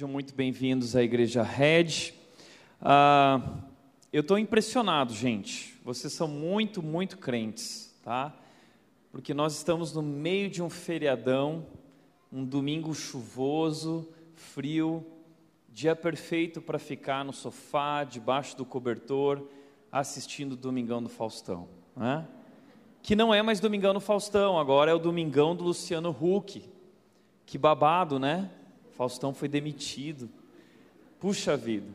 Sejam muito bem-vindos à Igreja Red. Ah, eu estou impressionado, gente. Vocês são muito, muito crentes, tá? Porque nós estamos no meio de um feriadão, um domingo chuvoso, frio, dia perfeito para ficar no sofá, debaixo do cobertor, assistindo o Domingão do Faustão, né? Que não é mais Domingão do Faustão, agora é o Domingão do Luciano Huck. Que babado, né? Faustão foi demitido. Puxa vida.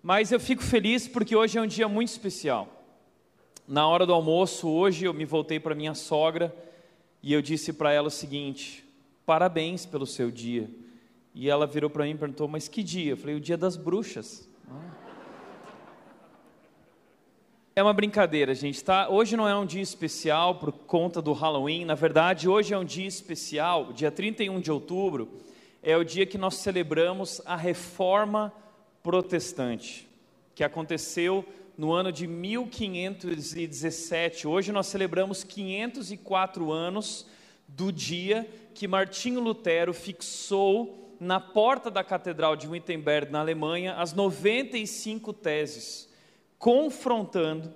Mas eu fico feliz porque hoje é um dia muito especial. Na hora do almoço, hoje, eu me voltei para minha sogra e eu disse para ela o seguinte: parabéns pelo seu dia. E ela virou para mim e perguntou: mas que dia? Eu falei: o dia das bruxas. É uma brincadeira, gente, tá? Hoje não é um dia especial por conta do Halloween. Na verdade, hoje é um dia especial, dia 31 de outubro é o dia que nós celebramos a reforma protestante, que aconteceu no ano de 1517. Hoje nós celebramos 504 anos do dia que Martinho Lutero fixou na porta da Catedral de Wittenberg, na Alemanha, as 95 teses, confrontando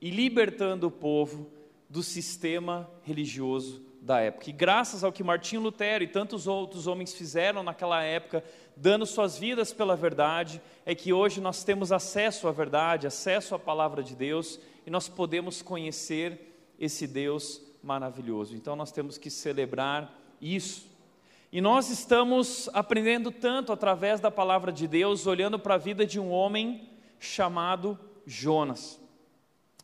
e libertando o povo do sistema religioso da época. E graças ao que Martinho Lutero e tantos outros homens fizeram naquela época, dando suas vidas pela verdade, é que hoje nós temos acesso à verdade, acesso à palavra de Deus e nós podemos conhecer esse Deus maravilhoso. Então nós temos que celebrar isso. E nós estamos aprendendo tanto através da palavra de Deus, olhando para a vida de um homem chamado Jonas.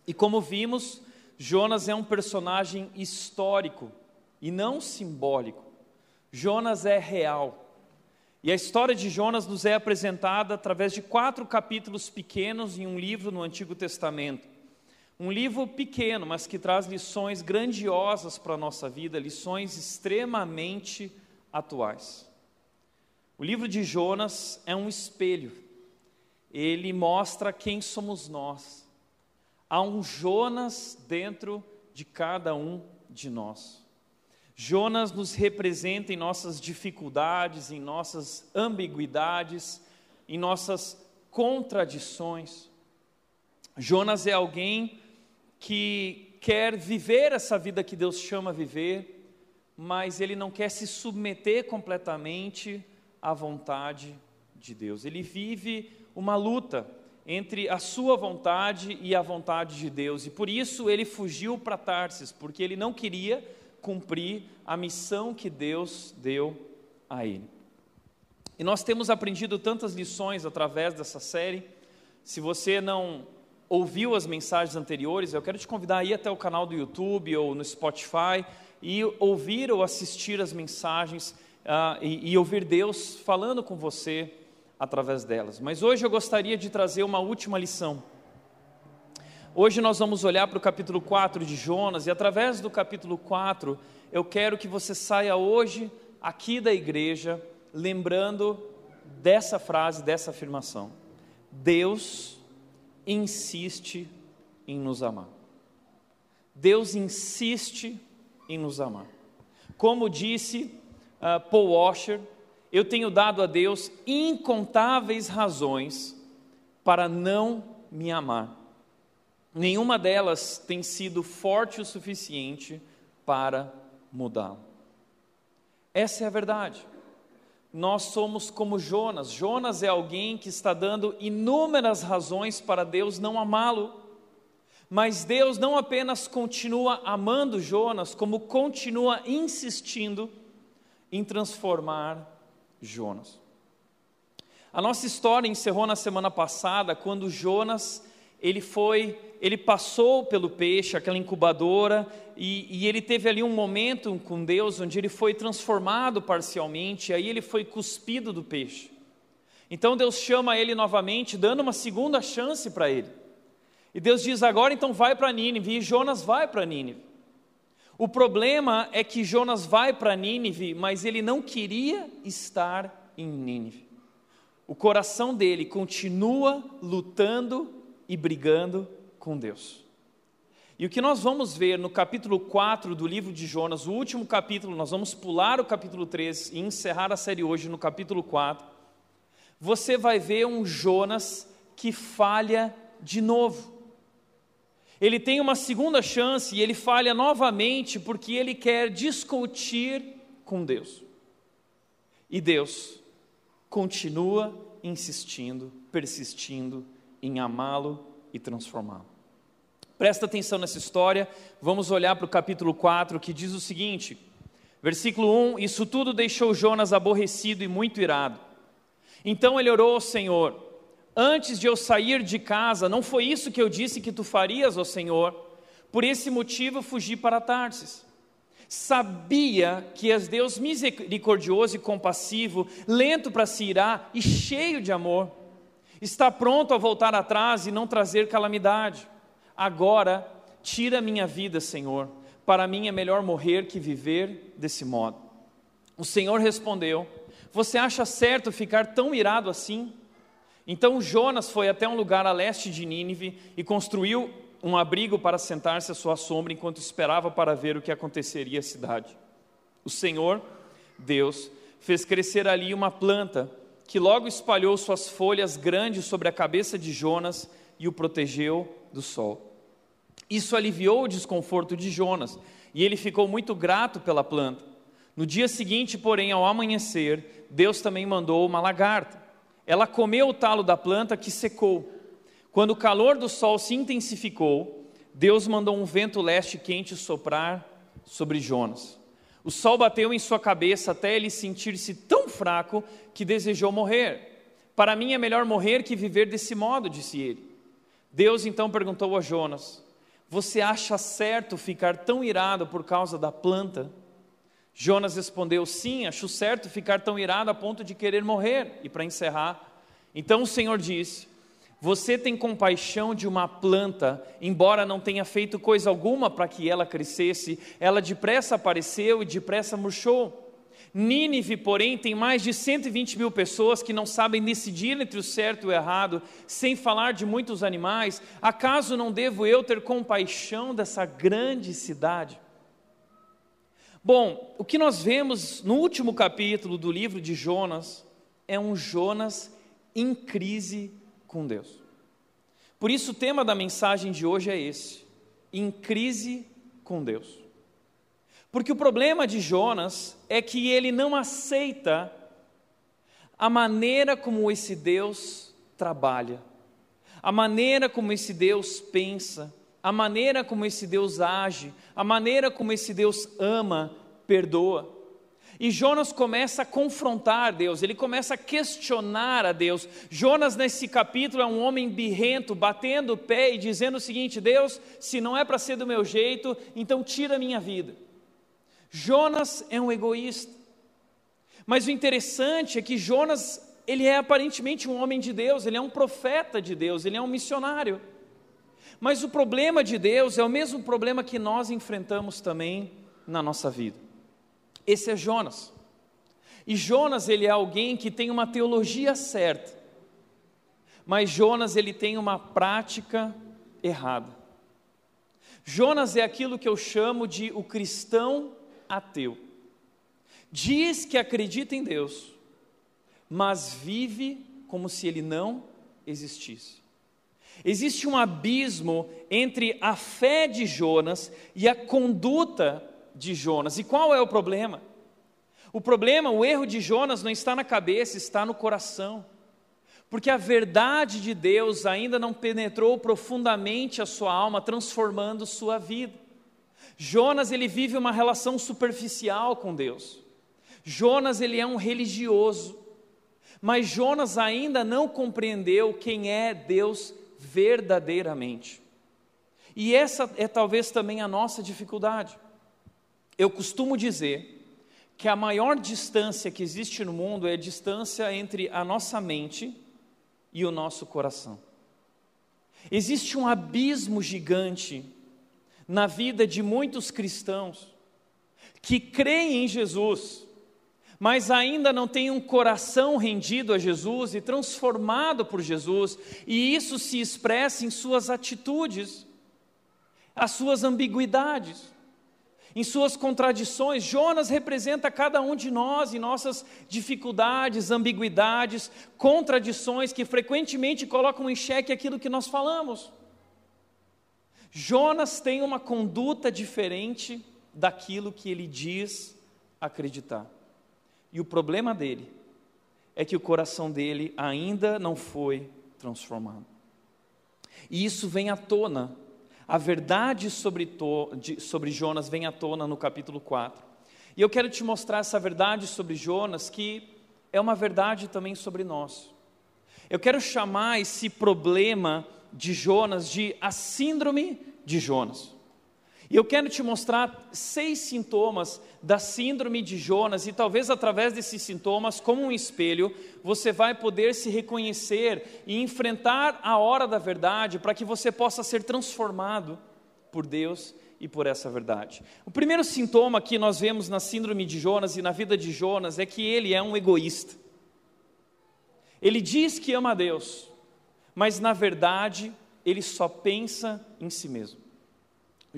E como vimos, Jonas é um personagem histórico e não simbólico. Jonas é real. E a história de Jonas nos é apresentada através de quatro capítulos pequenos em um livro no Antigo Testamento. Um livro pequeno, mas que traz lições grandiosas para a nossa vida, lições extremamente atuais. O livro de Jonas é um espelho, ele mostra quem somos nós. Há um Jonas dentro de cada um de nós. Jonas nos representa em nossas dificuldades, em nossas ambiguidades, em nossas contradições. Jonas é alguém que quer viver essa vida que Deus chama a viver, mas ele não quer se submeter completamente à vontade de Deus. Ele vive uma luta entre a sua vontade e a vontade de Deus, e por isso ele fugiu para Tarsis, porque ele não queria cumprir a missão que Deus deu a ele. E nós temos aprendido tantas lições através dessa série. Se você não ouviu as mensagens anteriores, eu quero te convidar a ir até o canal do YouTube ou no Spotify e ouvir ou assistir as mensagens uh, e, e ouvir Deus falando com você através delas. Mas hoje eu gostaria de trazer uma última lição Hoje nós vamos olhar para o capítulo 4 de Jonas e através do capítulo 4 eu quero que você saia hoje aqui da igreja lembrando dessa frase, dessa afirmação. Deus insiste em nos amar. Deus insiste em nos amar. Como disse uh, Paul Washer, eu tenho dado a Deus incontáveis razões para não me amar nenhuma delas tem sido forte o suficiente para mudá-lo. Essa é a verdade. Nós somos como Jonas. Jonas é alguém que está dando inúmeras razões para Deus não amá-lo. Mas Deus não apenas continua amando Jonas, como continua insistindo em transformar Jonas. A nossa história encerrou na semana passada, quando Jonas ele foi, ele passou pelo peixe, aquela incubadora, e, e, ele teve ali um momento com Deus onde ele foi transformado parcialmente, aí ele foi cuspido do peixe. Então Deus chama ele novamente, dando uma segunda chance para ele. E Deus diz: agora então vai para Nínive, e Jonas vai para Nínive. O problema é que Jonas vai para Nínive, mas ele não queria estar em Nínive. O coração dele continua lutando e brigando com Deus. E o que nós vamos ver no capítulo 4 do livro de Jonas, o último capítulo, nós vamos pular o capítulo 3 e encerrar a série hoje no capítulo 4. Você vai ver um Jonas que falha de novo. Ele tem uma segunda chance e ele falha novamente porque ele quer discutir com Deus. E Deus continua insistindo, persistindo em amá-lo e transformá-lo. Presta atenção nessa história, vamos olhar para o capítulo 4 que diz o seguinte, versículo 1: Isso tudo deixou Jonas aborrecido e muito irado. Então ele orou ao Senhor: Antes de eu sair de casa, não foi isso que eu disse que tu farias, ó Senhor? Por esse motivo fugi para Tarsis. Sabia que és Deus misericordioso e compassivo, lento para se irar e cheio de amor. Está pronto a voltar atrás e não trazer calamidade. Agora, tira minha vida, Senhor. Para mim é melhor morrer que viver desse modo. O Senhor respondeu: Você acha certo ficar tão irado assim? Então Jonas foi até um lugar a leste de Nínive e construiu um abrigo para sentar-se à sua sombra enquanto esperava para ver o que aconteceria à cidade. O Senhor, Deus, fez crescer ali uma planta que logo espalhou suas folhas grandes sobre a cabeça de Jonas e o protegeu do sol. Isso aliviou o desconforto de Jonas e ele ficou muito grato pela planta. No dia seguinte, porém, ao amanhecer, Deus também mandou uma lagarta. Ela comeu o talo da planta que secou. Quando o calor do sol se intensificou, Deus mandou um vento leste quente soprar sobre Jonas. O sol bateu em sua cabeça até ele sentir-se tão fraco que desejou morrer. Para mim é melhor morrer que viver desse modo, disse ele. Deus então perguntou a Jonas: Você acha certo ficar tão irado por causa da planta? Jonas respondeu: Sim, acho certo ficar tão irado a ponto de querer morrer. E para encerrar, então o Senhor disse: você tem compaixão de uma planta, embora não tenha feito coisa alguma para que ela crescesse, ela depressa apareceu e depressa murchou. Nínive, porém, tem mais de 120 mil pessoas que não sabem decidir entre o certo e o errado, sem falar de muitos animais. Acaso não devo eu ter compaixão dessa grande cidade? Bom, o que nós vemos no último capítulo do livro de Jonas é um Jonas em crise com Deus. Por isso, o tema da mensagem de hoje é esse: em crise com Deus. Porque o problema de Jonas é que ele não aceita a maneira como esse Deus trabalha, a maneira como esse Deus pensa, a maneira como esse Deus age, a maneira como esse Deus ama, perdoa. E Jonas começa a confrontar Deus, ele começa a questionar a Deus. Jonas, nesse capítulo, é um homem birrento, batendo o pé e dizendo o seguinte: Deus, se não é para ser do meu jeito, então tira a minha vida. Jonas é um egoísta. Mas o interessante é que Jonas, ele é aparentemente um homem de Deus, ele é um profeta de Deus, ele é um missionário. Mas o problema de Deus é o mesmo problema que nós enfrentamos também na nossa vida. Esse é Jonas. E Jonas, ele é alguém que tem uma teologia certa. Mas Jonas, ele tem uma prática errada. Jonas é aquilo que eu chamo de o cristão ateu. Diz que acredita em Deus, mas vive como se ele não existisse. Existe um abismo entre a fé de Jonas e a conduta de Jonas. E qual é o problema? O problema, o erro de Jonas não está na cabeça, está no coração. Porque a verdade de Deus ainda não penetrou profundamente a sua alma, transformando sua vida. Jonas ele vive uma relação superficial com Deus. Jonas ele é um religioso. Mas Jonas ainda não compreendeu quem é Deus verdadeiramente. E essa é talvez também a nossa dificuldade. Eu costumo dizer que a maior distância que existe no mundo é a distância entre a nossa mente e o nosso coração. Existe um abismo gigante na vida de muitos cristãos que creem em Jesus, mas ainda não têm um coração rendido a Jesus e transformado por Jesus, e isso se expressa em suas atitudes as suas ambiguidades, em suas contradições. Jonas representa cada um de nós e nossas dificuldades, ambiguidades, contradições que frequentemente colocam em xeque aquilo que nós falamos. Jonas tem uma conduta diferente daquilo que ele diz acreditar. E o problema dele é que o coração dele ainda não foi transformado. E isso vem à tona a verdade sobre, to, de, sobre Jonas vem à tona no capítulo 4. E eu quero te mostrar essa verdade sobre Jonas, que é uma verdade também sobre nós. Eu quero chamar esse problema de Jonas de a síndrome de Jonas. E eu quero te mostrar seis sintomas da síndrome de Jonas, e talvez através desses sintomas, como um espelho, você vai poder se reconhecer e enfrentar a hora da verdade para que você possa ser transformado por Deus e por essa verdade. O primeiro sintoma que nós vemos na síndrome de Jonas e na vida de Jonas é que ele é um egoísta. Ele diz que ama a Deus, mas na verdade ele só pensa em si mesmo.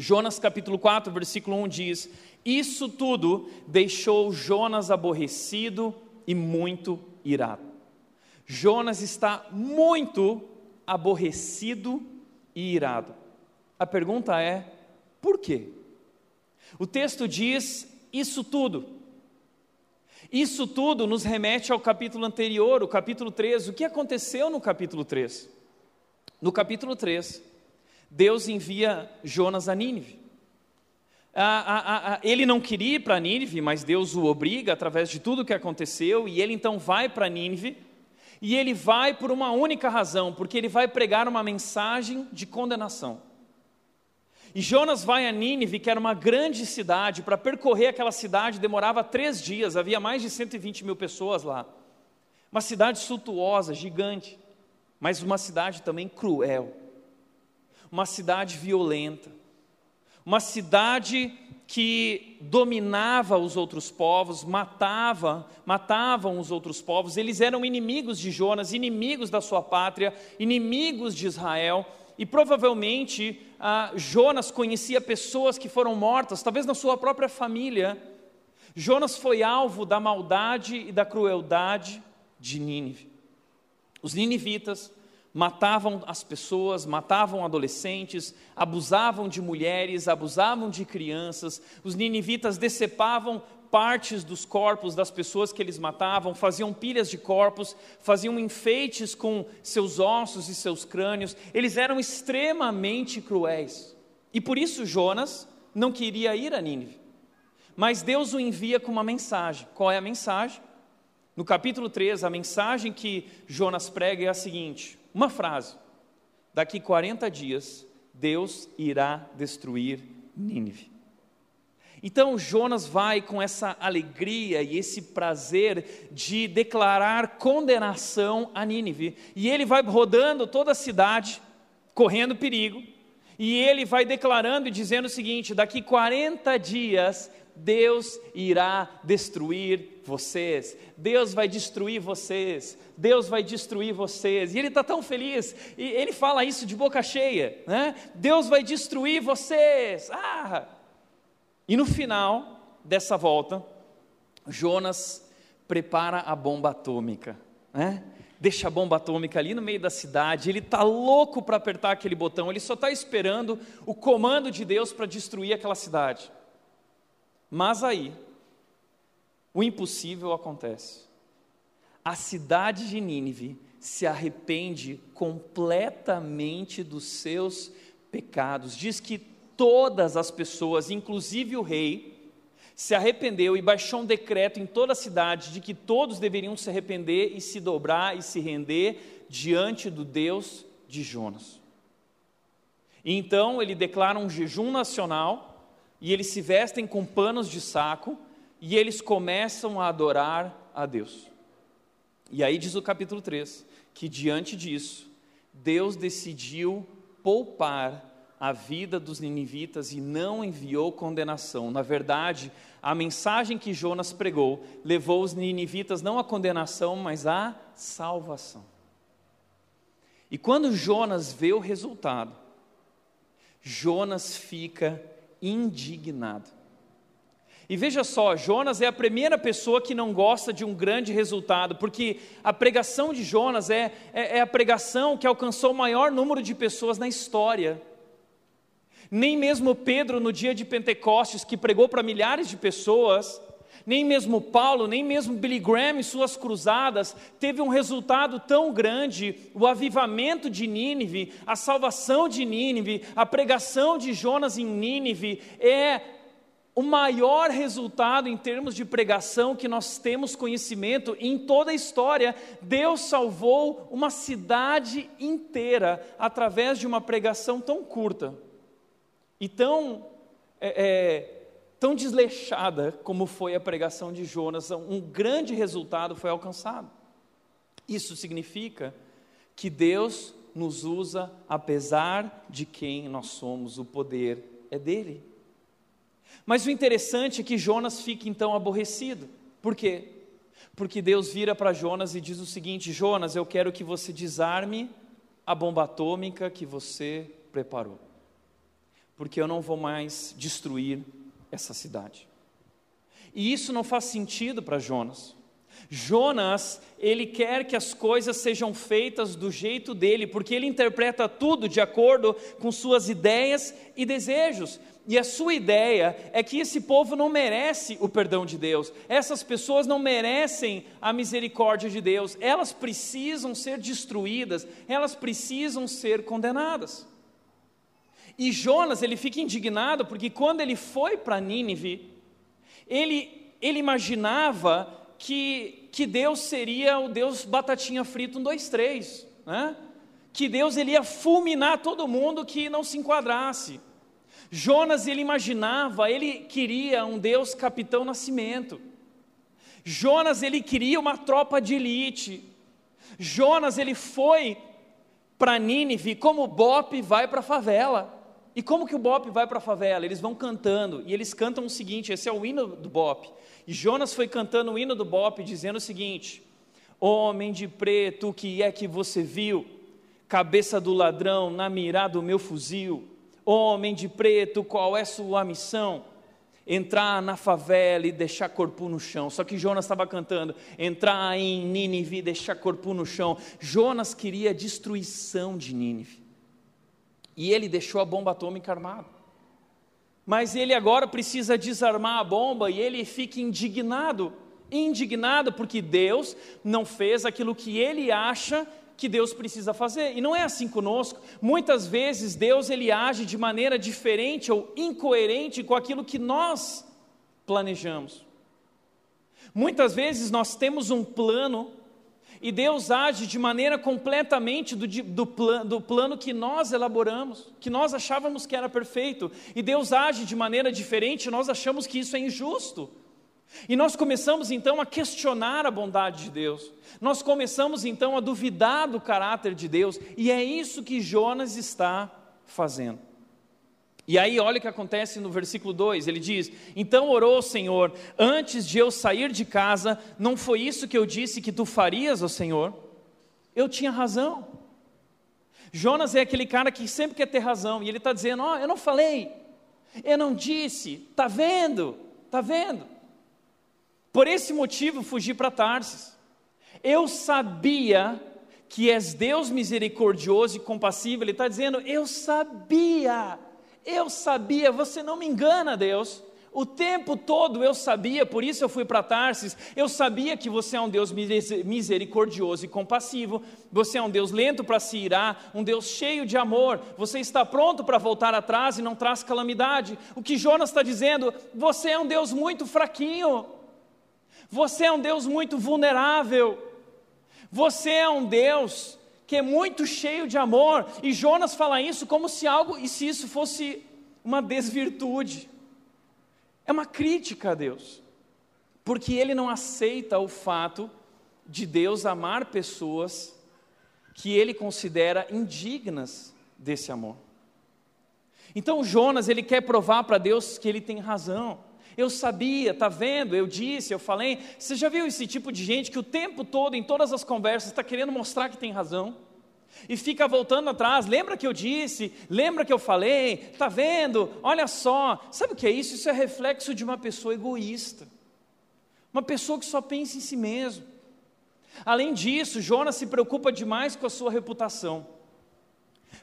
Jonas capítulo 4, versículo 1 diz: Isso tudo deixou Jonas aborrecido e muito irado. Jonas está muito aborrecido e irado. A pergunta é: por quê? O texto diz isso tudo. Isso tudo nos remete ao capítulo anterior, o capítulo 3. O que aconteceu no capítulo 3? No capítulo 3, Deus envia Jonas a Nínive. ele não queria ir para Nínive, mas Deus o obriga através de tudo o que aconteceu, e ele então vai para Nínive, e ele vai por uma única razão, porque ele vai pregar uma mensagem de condenação. E Jonas vai a Nínive, que era uma grande cidade, para percorrer aquela cidade demorava três dias, havia mais de 120 mil pessoas lá. Uma cidade suntuosa, gigante, mas uma cidade também cruel uma cidade violenta, uma cidade que dominava os outros povos, matava, matavam os outros povos. Eles eram inimigos de Jonas, inimigos da sua pátria, inimigos de Israel. E provavelmente ah, Jonas conhecia pessoas que foram mortas, talvez na sua própria família. Jonas foi alvo da maldade e da crueldade de Nínive. Os ninivitas matavam as pessoas, matavam adolescentes, abusavam de mulheres, abusavam de crianças. Os ninivitas decepavam partes dos corpos das pessoas que eles matavam, faziam pilhas de corpos, faziam enfeites com seus ossos e seus crânios. Eles eram extremamente cruéis. E por isso Jonas não queria ir a Nínive. Mas Deus o envia com uma mensagem. Qual é a mensagem? No capítulo 3, a mensagem que Jonas prega é a seguinte: uma frase: daqui 40 dias, Deus irá destruir Nínive. Então Jonas vai com essa alegria e esse prazer de declarar condenação a Nínive, e ele vai rodando toda a cidade, correndo perigo, e ele vai declarando e dizendo o seguinte: daqui 40 dias Deus irá destruir vocês, Deus vai destruir vocês, Deus vai destruir vocês. E ele está tão feliz, e ele fala isso de boca cheia, né? Deus vai destruir vocês. Ah! E no final dessa volta, Jonas prepara a bomba atômica, né? Deixa a bomba atômica ali no meio da cidade, ele está louco para apertar aquele botão, ele só está esperando o comando de Deus para destruir aquela cidade. Mas aí, o impossível acontece. A cidade de Nínive se arrepende completamente dos seus pecados. Diz que todas as pessoas, inclusive o rei, se arrependeu e baixou um decreto em toda a cidade de que todos deveriam se arrepender e se dobrar e se render diante do Deus de Jonas. E então ele declara um jejum nacional e eles se vestem com panos de saco e eles começam a adorar a Deus. E aí diz o capítulo 3 que diante disso, Deus decidiu poupar a vida dos ninivitas e não enviou condenação. Na verdade, a mensagem que Jonas pregou levou os ninivitas não à condenação, mas à salvação. E quando Jonas vê o resultado, Jonas fica indignado. E veja só, Jonas é a primeira pessoa que não gosta de um grande resultado, porque a pregação de Jonas é, é, é, a pregação que alcançou o maior número de pessoas na história. Nem mesmo Pedro, no dia de Pentecostes, que pregou para milhares de pessoas, nem mesmo Paulo, nem mesmo Billy Graham em suas cruzadas teve um resultado tão grande. O avivamento de Nínive, a salvação de Nínive, a pregação de Jonas em Nínive é o maior resultado em termos de pregação que nós temos conhecimento em toda a história. Deus salvou uma cidade inteira através de uma pregação tão curta e tão é, é, tão desleixada como foi a pregação de Jonas, um grande resultado foi alcançado. Isso significa que Deus nos usa apesar de quem nós somos, o poder é dele. Mas o interessante é que Jonas fica então aborrecido. Por quê? Porque Deus vira para Jonas e diz o seguinte: Jonas, eu quero que você desarme a bomba atômica que você preparou, porque eu não vou mais destruir essa cidade. E isso não faz sentido para Jonas. Jonas, ele quer que as coisas sejam feitas do jeito dele, porque ele interpreta tudo de acordo com suas ideias e desejos. E a sua ideia é que esse povo não merece o perdão de Deus, essas pessoas não merecem a misericórdia de Deus, elas precisam ser destruídas, elas precisam ser condenadas. E Jonas, ele fica indignado porque quando ele foi para Nínive, ele, ele imaginava que, que Deus seria o Deus batatinha frita um, dois, três, né? que Deus ele ia fulminar todo mundo que não se enquadrasse. Jonas ele imaginava, ele queria um Deus capitão nascimento. Jonas ele queria uma tropa de elite. Jonas ele foi para Nínive como o Bop vai para a favela. E como que o Bop vai para a favela? Eles vão cantando, e eles cantam o seguinte: esse é o hino do Bop. E Jonas foi cantando o hino do Bop, dizendo o seguinte: Homem de preto, o que é que você viu? Cabeça do ladrão na mira do meu fuzil. Homem de preto, qual é sua missão? Entrar na favela e deixar corpo no chão. Só que Jonas estava cantando: entrar em Nínive e deixar corpo no chão. Jonas queria a destruição de Nínive e ele deixou a bomba atômica armada. Mas ele agora precisa desarmar a bomba e ele fica indignado, indignado porque Deus não fez aquilo que ele acha que Deus precisa fazer. E não é assim conosco. Muitas vezes Deus ele age de maneira diferente ou incoerente com aquilo que nós planejamos. Muitas vezes nós temos um plano e Deus age de maneira completamente do, do, plan, do, plano que nós elaboramos, que nós achávamos que era perfeito. E Deus age de maneira diferente, nós achamos que isso é injusto. E nós começamos então a questionar a bondade de Deus. Nós começamos então a duvidar do caráter de Deus. E é isso que Jonas está fazendo. E aí, olha o que acontece no versículo 2: ele diz: Então orou o Senhor, antes de eu sair de casa, não foi isso que eu disse que tu farias, ó Senhor? Eu tinha razão. Jonas é aquele cara que sempre quer ter razão, e ele está dizendo: Ó, oh, eu não falei, eu não disse, está vendo, está vendo. Por esse motivo fugi para Tarsis. Eu sabia que és Deus misericordioso e compassivo, ele está dizendo: Eu sabia eu sabia, você não me engana, Deus. O tempo todo eu sabia, por isso eu fui para Tarsis. Eu sabia que você é um Deus misericordioso e compassivo. Você é um Deus lento para se irar, um Deus cheio de amor. Você está pronto para voltar atrás e não traz calamidade. O que Jonas está dizendo, você é um Deus muito fraquinho. Você é um Deus muito vulnerável. Você é um Deus que é muito cheio de amor, e Jonas fala isso como se algo, e se isso fosse uma desvirtude. É uma crítica a Deus, porque ele não aceita o fato de Deus amar pessoas que ele considera indignas desse amor. Então Jonas, ele quer provar para Deus que ele tem razão. Eu sabia, tá vendo? Eu disse, eu falei. Você já viu esse tipo de gente que o tempo todo, em todas as conversas, está querendo mostrar que tem razão? e fica voltando atrás. Lembra que eu disse? Lembra que eu falei? Tá vendo? Olha só. Sabe o que é isso? Isso é reflexo de uma pessoa egoísta. Uma pessoa que só pensa em si mesmo. Além disso, Jonas se preocupa demais com a sua reputação.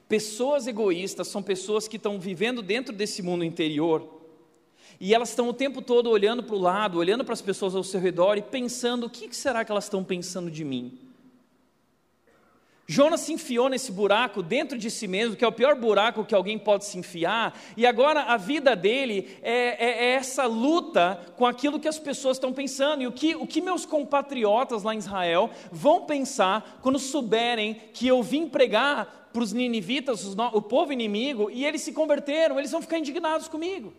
Pessoas egoístas são pessoas que estão vivendo dentro desse mundo interior e elas estão o tempo todo olhando para o lado, olhando para as pessoas ao seu redor e pensando: o que será que elas estão pensando de mim? Jonas se enfiou nesse buraco dentro de si mesmo, que é o pior buraco que alguém pode se enfiar, e agora a vida dele é, é, é essa luta com aquilo que as pessoas estão pensando, e o que, o que meus compatriotas lá em Israel vão pensar quando souberem que eu vim pregar para os ninivitas, o povo inimigo, e eles se converteram, eles vão ficar indignados comigo.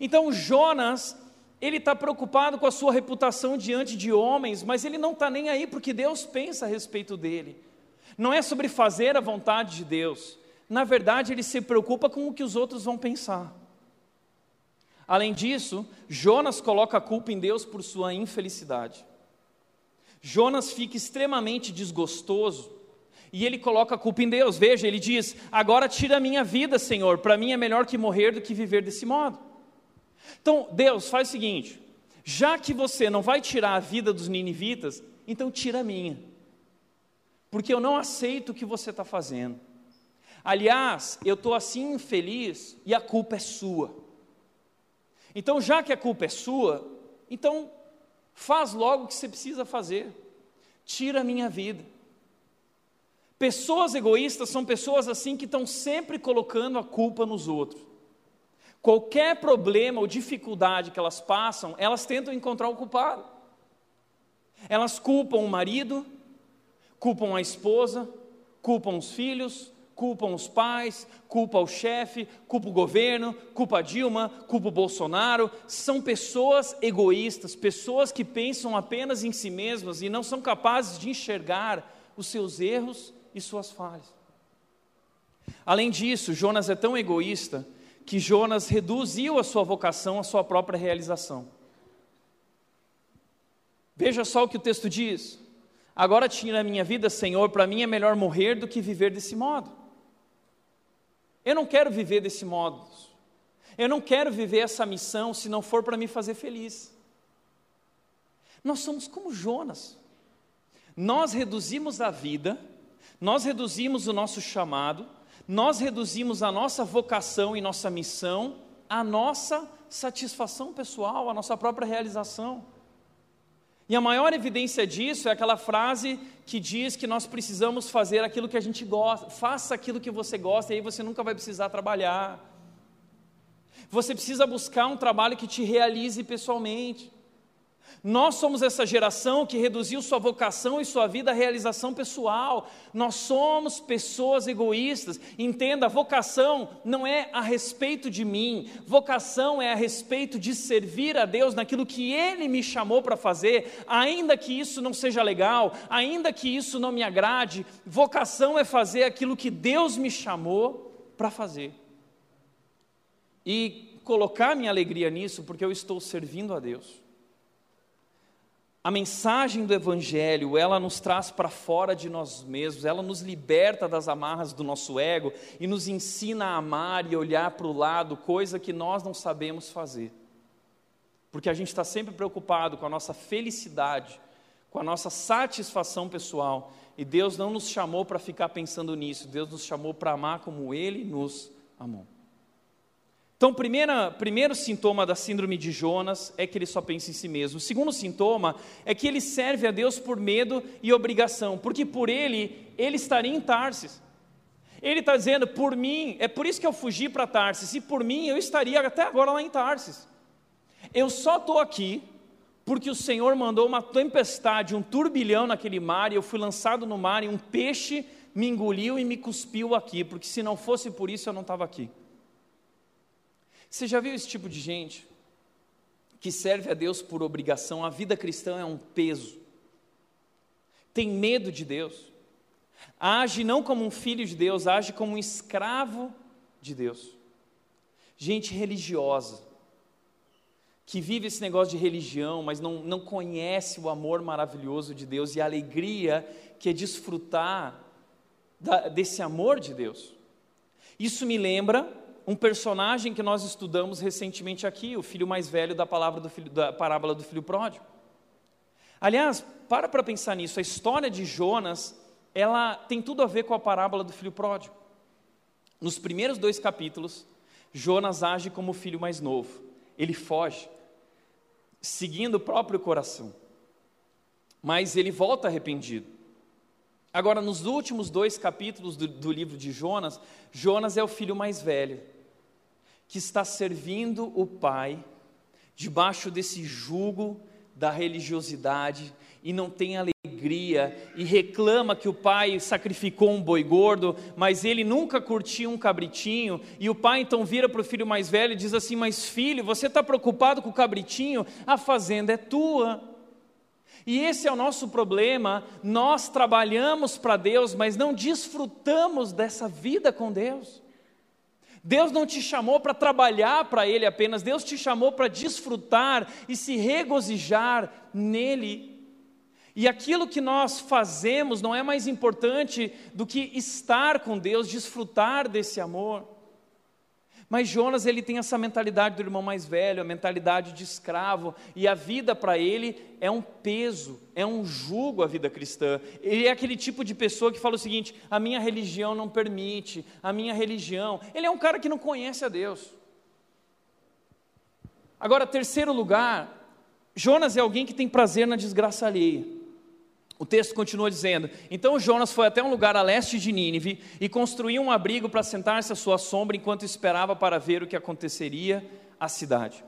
Então Jonas ele está preocupado com a sua reputação diante de homens, mas ele não está nem aí porque Deus pensa a respeito dele. Não é sobre fazer a vontade de Deus. Na verdade, ele se preocupa com o que os outros vão pensar. Além disso, Jonas coloca a culpa em Deus por sua infelicidade. Jonas fica extremamente desgostoso e ele coloca a culpa em Deus. Veja, ele diz: Agora tira a minha vida, Senhor, para mim é melhor que morrer do que viver desse modo. Então, Deus faz o seguinte: já que você não vai tirar a vida dos ninivitas, então tira a minha, porque eu não aceito o que você está fazendo. Aliás, eu estou assim infeliz e a culpa é sua. Então, já que a culpa é sua, então faz logo o que você precisa fazer. Tira a minha vida. Pessoas egoístas são pessoas assim que estão sempre colocando a culpa nos outros. Qualquer problema ou dificuldade que elas passam, elas tentam encontrar o culpado. Elas culpam o marido, culpam a esposa, culpam os filhos, culpam os pais, culpam o chefe, culpam o governo, culpam a Dilma, culpam o Bolsonaro. São pessoas egoístas, pessoas que pensam apenas em si mesmas e não são capazes de enxergar os seus erros e suas falhas. Além disso, Jonas é tão egoísta que Jonas reduziu a sua vocação à sua própria realização. Veja só o que o texto diz. Agora tira a minha vida, Senhor, para mim é melhor morrer do que viver desse modo. Eu não quero viver desse modo. Eu não quero viver essa missão se não for para me fazer feliz. Nós somos como Jonas. Nós reduzimos a vida, nós reduzimos o nosso chamado, nós reduzimos a nossa vocação e nossa missão à nossa satisfação pessoal, à nossa própria realização. E a maior evidência disso é aquela frase que diz que nós precisamos fazer aquilo que a gente gosta, faça aquilo que você gosta e aí você nunca vai precisar trabalhar. Você precisa buscar um trabalho que te realize pessoalmente. Nós somos essa geração que reduziu sua vocação e sua vida à realização pessoal. Nós somos pessoas egoístas. Entenda, vocação não é a respeito de mim, vocação é a respeito de servir a Deus naquilo que Ele me chamou para fazer, ainda que isso não seja legal, ainda que isso não me agrade. Vocação é fazer aquilo que Deus me chamou para fazer. E colocar minha alegria nisso, porque eu estou servindo a Deus. A mensagem do Evangelho, ela nos traz para fora de nós mesmos, ela nos liberta das amarras do nosso ego e nos ensina a amar e olhar para o lado, coisa que nós não sabemos fazer. Porque a gente está sempre preocupado com a nossa felicidade, com a nossa satisfação pessoal, e Deus não nos chamou para ficar pensando nisso, Deus nos chamou para amar como Ele nos amou. Então, primeira, primeiro sintoma da síndrome de Jonas é que ele só pensa em si mesmo. O segundo sintoma é que ele serve a Deus por medo e obrigação, porque por ele, ele estaria em Tarsis. Ele está dizendo, por mim, é por isso que eu fugi para Tarsis, e por mim eu estaria até agora lá em Tarsis. Eu só estou aqui porque o Senhor mandou uma tempestade, um turbilhão naquele mar, e eu fui lançado no mar, e um peixe me engoliu e me cuspiu aqui, porque se não fosse por isso eu não estava aqui. Você já viu esse tipo de gente que serve a Deus por obrigação? A vida cristã é um peso. Tem medo de Deus. Age não como um filho de Deus, age como um escravo de Deus. Gente religiosa, que vive esse negócio de religião, mas não, não conhece o amor maravilhoso de Deus e a alegria que é desfrutar da, desse amor de Deus. Isso me lembra um personagem que nós estudamos recentemente aqui, o filho mais velho da, do filho, da parábola do filho pródigo. Aliás, para para pensar nisso, a história de Jonas, ela tem tudo a ver com a parábola do filho pródigo. Nos primeiros dois capítulos, Jonas age como o filho mais novo. Ele foge, seguindo o próprio coração. Mas ele volta arrependido. Agora, nos últimos dois capítulos do, do, livro de Jonas, Jonas é o filho mais velho, que está servindo o pai, debaixo desse jugo da religiosidade, e não tem alegria, e reclama que o pai sacrificou um boi gordo, mas ele nunca curtiu um cabritinho, e o pai então vira para o filho mais velho e diz assim: Mas filho, você está preocupado com o cabritinho? A fazenda é tua. E esse é o nosso problema. Nós trabalhamos para Deus, mas não desfrutamos dessa vida com Deus. Deus não te chamou para trabalhar para Ele apenas, Deus te chamou para desfrutar e se regozijar nele. E aquilo que nós fazemos não é mais importante do que estar com Deus, desfrutar desse amor. Mas Jonas ele tem essa mentalidade do irmão mais velho, a mentalidade de escravo, e a vida para ele é um peso, é um jugo a vida cristã. Ele é aquele tipo de pessoa que fala o seguinte: a minha religião não permite, a minha religião. Ele é um cara que não conhece a Deus. Agora, terceiro lugar, Jonas é alguém que tem prazer na desgraça alheia. O texto continua dizendo: Então Jonas foi até um lugar a leste de Nínive e construiu um abrigo para sentar-se à sua sombra enquanto esperava para ver o que aconteceria à cidade.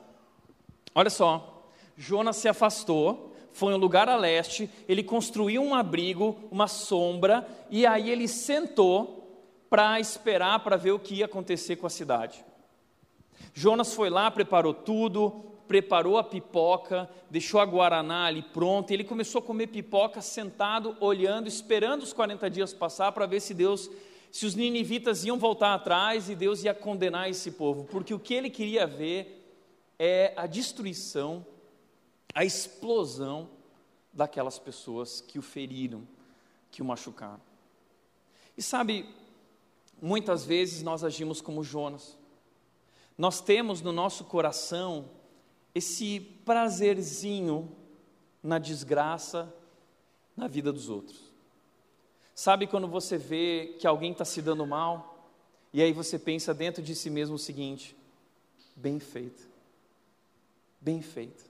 Olha só, Jonas se afastou, foi um lugar a leste, ele construiu um abrigo, uma sombra, e aí ele sentou para esperar para ver o que ia acontecer com a cidade. Jonas foi lá, preparou tudo, preparou a pipoca, deixou a guaraná ali pronta, e ele começou a comer pipoca sentado, olhando, esperando os 40 dias passar para ver se Deus, se os ninivitas iam voltar atrás e Deus ia condenar esse povo, porque o que ele queria ver é a destruição, a explosão daquelas pessoas que o feriram, que o machucaram. E sabe, muitas vezes nós agimos como Jonas. Nós temos no nosso coração esse prazerzinho na desgraça na vida dos outros. Sabe quando você vê que alguém está se dando mal, e aí você pensa dentro de si mesmo o seguinte: bem feito, bem feito.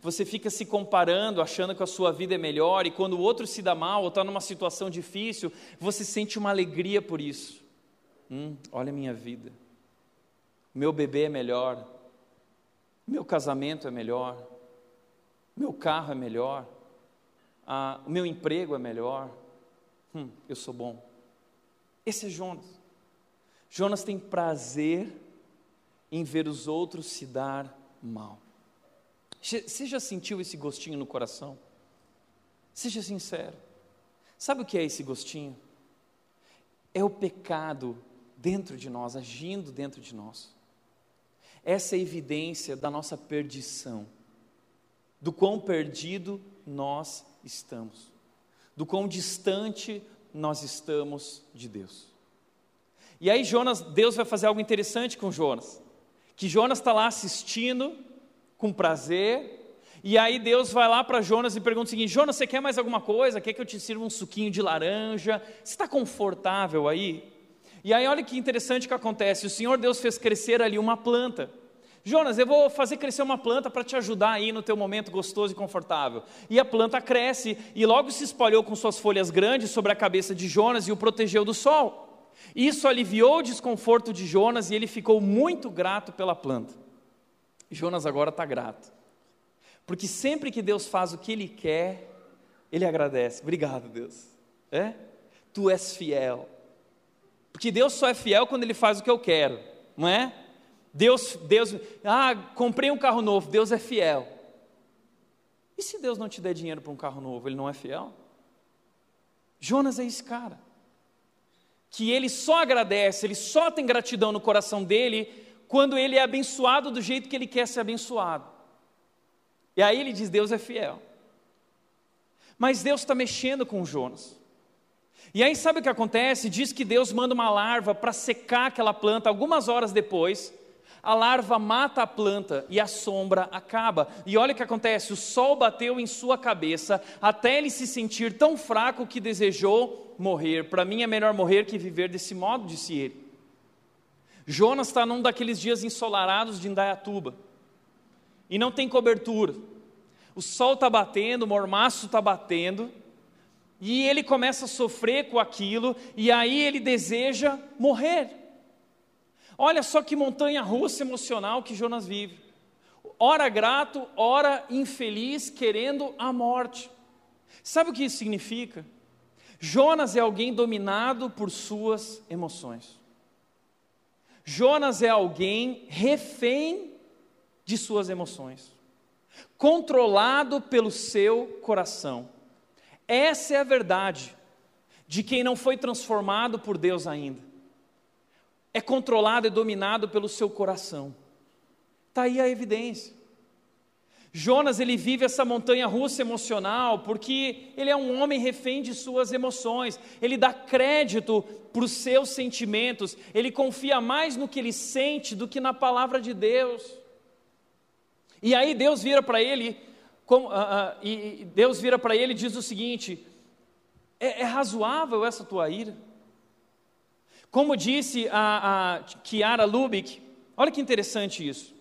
Você fica se comparando, achando que a sua vida é melhor, e quando o outro se dá mal ou está numa situação difícil, você sente uma alegria por isso. Hum, olha a minha vida, meu bebê é melhor, meu casamento é melhor, meu carro é melhor, ah, o meu emprego é melhor, hum, eu sou bom. Esse é Jonas. Jonas tem prazer em ver os outros se dar mal. Você já sentiu esse gostinho no coração? Seja sincero. Sabe o que é esse gostinho? É o pecado dentro de nós, agindo dentro de nós. Essa evidência da nossa perdição, do quão perdido nós estamos, do quão distante nós estamos de Deus. E aí Jonas, Deus vai fazer algo interessante com Jonas, que Jonas está lá assistindo com prazer, e aí Deus vai lá para Jonas e pergunta o seguinte: Jonas, você quer mais alguma coisa? Quer que eu te sirva um suquinho de laranja? Você está confortável aí? E aí olha que interessante que acontece, o Senhor Deus fez crescer ali uma planta. Jonas, eu vou fazer crescer uma planta para te ajudar aí no teu momento gostoso e confortável. E a planta cresce e logo se espalhou com suas folhas grandes sobre a cabeça de Jonas e o protegeu do sol. Isso aliviou o desconforto de Jonas e ele ficou muito grato pela planta. Jonas agora está grato. Porque sempre que Deus faz o que Ele quer, Ele agradece. Obrigado, Deus. É? Tu és fiel. Porque Deus só é fiel quando Ele faz o que eu quero, não é? Deus, Deus, ah, comprei um carro novo, Deus é fiel. E se Deus não te der dinheiro para um carro novo, Ele não é fiel? Jonas é esse cara. Que ele só agradece, ele só tem gratidão no coração dele quando ele é abençoado do jeito que ele quer ser abençoado. E aí ele diz: Deus é fiel. Mas Deus está mexendo com Jonas. E aí sabe o que acontece? Diz que Deus manda uma larva para secar aquela planta. Algumas horas depois, a larva mata a planta e a sombra acaba. E olha o que acontece: o sol bateu em sua cabeça até ele se sentir tão fraco que desejou morrer. Para mim é melhor morrer que viver desse modo, disse ele. Jonas está num daqueles dias ensolarados de Indaiatuba e não tem cobertura. O sol está batendo, o mormaço está batendo, e ele começa a sofrer com aquilo, e aí ele deseja morrer. Olha só que montanha russa emocional que Jonas vive. Ora grato, ora infeliz, querendo a morte. Sabe o que isso significa? Jonas é alguém dominado por suas emoções. Jonas é alguém refém de suas emoções, controlado pelo seu coração. Essa é a verdade de quem não foi transformado por Deus ainda. É controlado e dominado pelo seu coração. Está aí a evidência. Jonas ele vive essa montanha russa emocional porque ele é um homem refém de suas emoções, ele dá crédito para os seus sentimentos, ele confia mais no que ele sente do que na palavra de Deus. E aí Deus vira para ele, com, uh, uh, e Deus vira para ele e diz o seguinte: é, é, razoável essa tua ira? Como disse a, a Kiara Lubick, olha que interessante isso.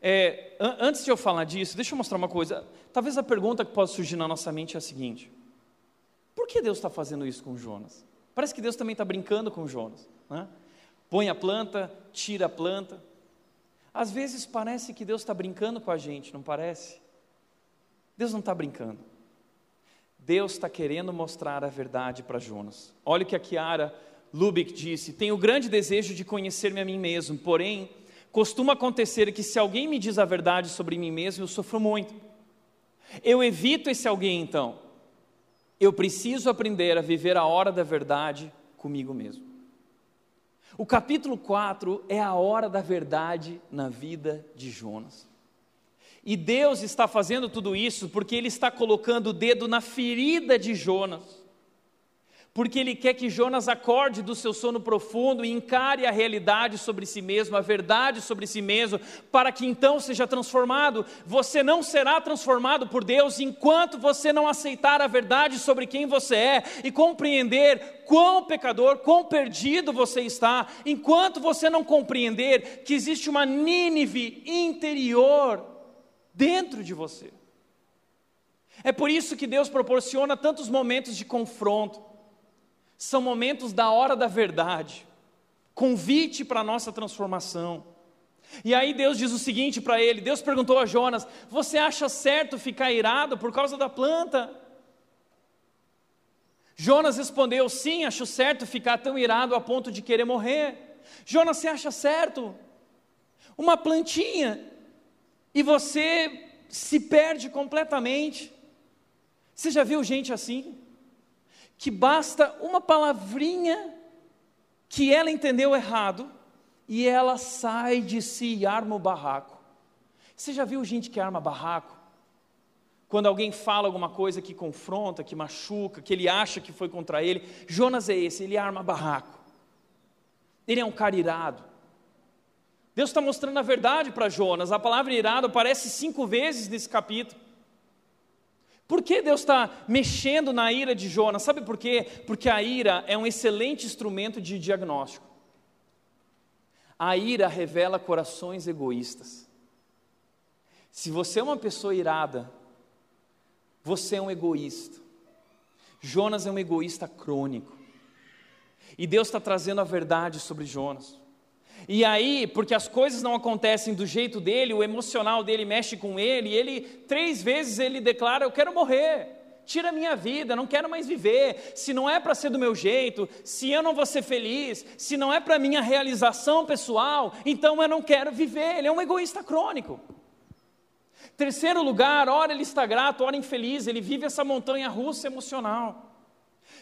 É, antes de eu falar disso, deixa eu mostrar uma coisa. Talvez a pergunta que pode surgir na nossa mente é a seguinte: por que Deus está fazendo isso com Jonas? Parece que Deus também está brincando com Jonas. Né? Põe a planta, tira a planta. Às vezes parece que Deus está brincando com a gente, não parece? Deus não está brincando. Deus está querendo mostrar a verdade para Jonas. Olha o que a Kiara Lubick disse: Tenho grande desejo de conhecer-me a mim mesmo, porém costuma acontecer que se alguém me diz a verdade sobre mim mesmo, eu sofro muito. Eu evito esse alguém então. Eu preciso aprender a viver a hora da verdade comigo mesmo. O capítulo 4 é a hora da verdade na vida de Jonas. E Deus está fazendo tudo isso porque Ele está colocando o dedo na ferida de Jonas porque ele quer que Jonas acorde do seu sono profundo e encare a realidade sobre si mesmo, a verdade sobre si mesmo, para que então seja transformado. Você não será transformado por Deus enquanto você não aceitar a verdade sobre quem você é e compreender quão pecador, quão perdido você está, enquanto você não compreender que existe uma Nínive interior dentro de você. É por isso que Deus proporciona tantos momentos de confronto são momentos da hora da verdade, convite para a nossa transformação. E aí Deus diz o seguinte para ele: Deus perguntou a Jonas: Você acha certo ficar irado por causa da planta? Jonas respondeu: Sim, acho certo ficar tão irado a ponto de querer morrer. Jonas, você acha certo? Uma plantinha e você se perde completamente. Você já viu gente assim? que basta uma palavrinha que ela entendeu errado e ela sai de si e arma o barraco. Você já viu gente que arma barraco? Quando alguém fala alguma coisa que confronta, que machuca, que ele acha que foi contra ele, Jonas é esse, ele arma barraco. Ele é um cara irado. Deus está mostrando a verdade para Jonas. A palavra irado aparece cinco vezes nesse capítulo. Por que Deus está mexendo na ira de Jonas? Sabe por quê? Porque a ira é um excelente instrumento de diagnóstico. A ira revela corações egoístas. Se você é uma pessoa irada, você é um egoísta. Jonas é um egoísta crônico. E Deus está trazendo a verdade sobre Jonas. E aí, porque as coisas não acontecem do jeito dele, o emocional dele mexe com ele, e ele três vezes ele declara: "Eu quero morrer. Tira a minha vida, não quero mais viver. Se não é para ser do meu jeito, se eu não vou ser feliz, se não é para minha realização pessoal, então eu não quero viver". Ele é um egoísta crônico. Terceiro lugar, ora ele está grato, ora infeliz, ele vive essa montanha russa emocional.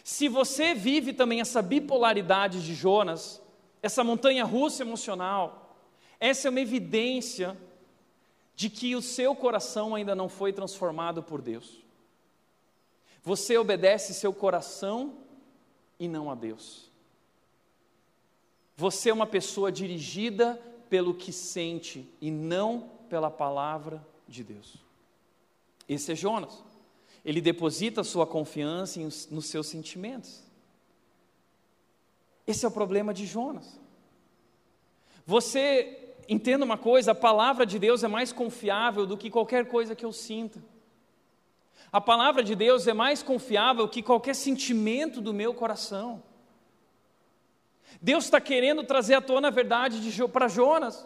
Se você vive também essa bipolaridade de Jonas, essa montanha russa emocional, essa é uma evidência de que o seu coração ainda não foi transformado por Deus. Você obedece seu coração e não a Deus. Você é uma pessoa dirigida pelo que sente e não pela palavra de Deus. Esse é Jonas. Ele deposita sua confiança nos seus sentimentos. Esse é o problema de Jonas. Você entenda uma coisa: a palavra de Deus é mais confiável do que qualquer coisa que eu sinta. A palavra de Deus é mais confiável que qualquer sentimento do meu coração. Deus está querendo trazer à tona a verdade para Jonas.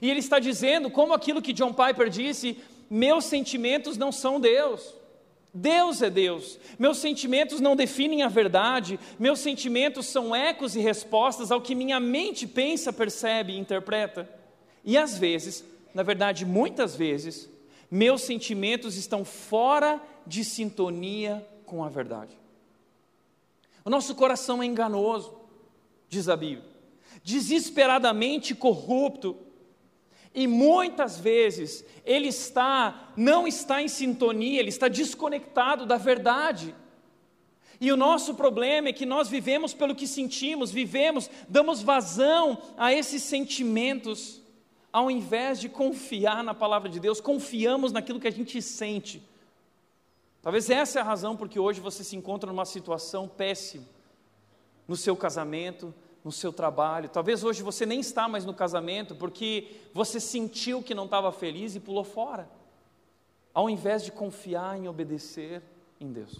E ele está dizendo, como aquilo que John Piper disse: meus sentimentos não são Deus. Deus é Deus. Meus sentimentos não definem a verdade, meus sentimentos são ecos e respostas ao que minha mente pensa, percebe e interpreta. E às vezes, na verdade, muitas vezes, meus sentimentos estão fora de sintonia com a verdade. O nosso coração é enganoso, diz a Bíblia, desesperadamente corrupto, e muitas vezes ele está não está em sintonia, ele está desconectado da verdade. E o nosso problema é que nós vivemos pelo que sentimos, vivemos, damos vazão a esses sentimentos ao invés de confiar na palavra de Deus, confiamos naquilo que a gente sente. Talvez essa é a razão porque hoje você se encontra numa situação péssima no seu casamento, no seu trabalho. Talvez hoje você nem está mais no casamento porque você sentiu que não estava feliz e pulou fora, ao invés de confiar em obedecer em Deus.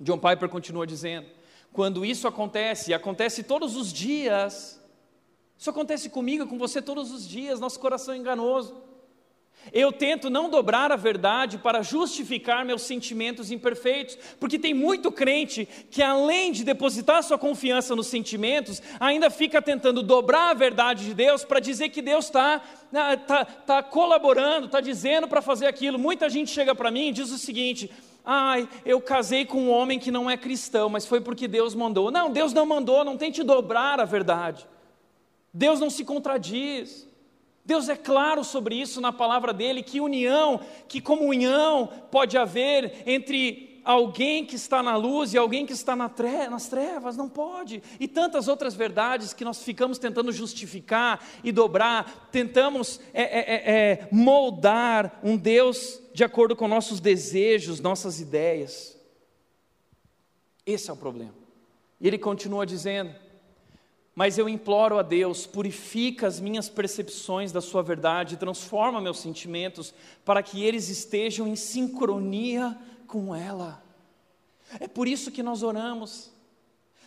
John Piper continua dizendo: quando isso acontece, e acontece todos os dias, isso acontece comigo com você todos os dias, nosso coração é enganoso. Eu tento não dobrar a verdade para justificar meus sentimentos imperfeitos, porque tem muito crente que, além de depositar sua confiança nos sentimentos, ainda fica tentando dobrar a verdade de Deus para dizer que Deus está tá, tá, tá colaborando, está dizendo para fazer aquilo. Muita gente chega para mim e diz o seguinte: Ai, eu casei com um homem que não é cristão, mas foi porque Deus mandou. Não, Deus não mandou, não tente dobrar a verdade. Deus não se contradiz. Deus é claro sobre isso na palavra dele, que união, que comunhão pode haver entre alguém que está na luz e alguém que está nas trevas, não pode. E tantas outras verdades que nós ficamos tentando justificar e dobrar, tentamos é, é, é, é moldar um Deus de acordo com nossos desejos, nossas ideias. Esse é o problema. E ele continua dizendo: mas eu imploro a Deus, purifica as minhas percepções da Sua verdade, transforma meus sentimentos, para que eles estejam em sincronia com ela. É por isso que nós oramos.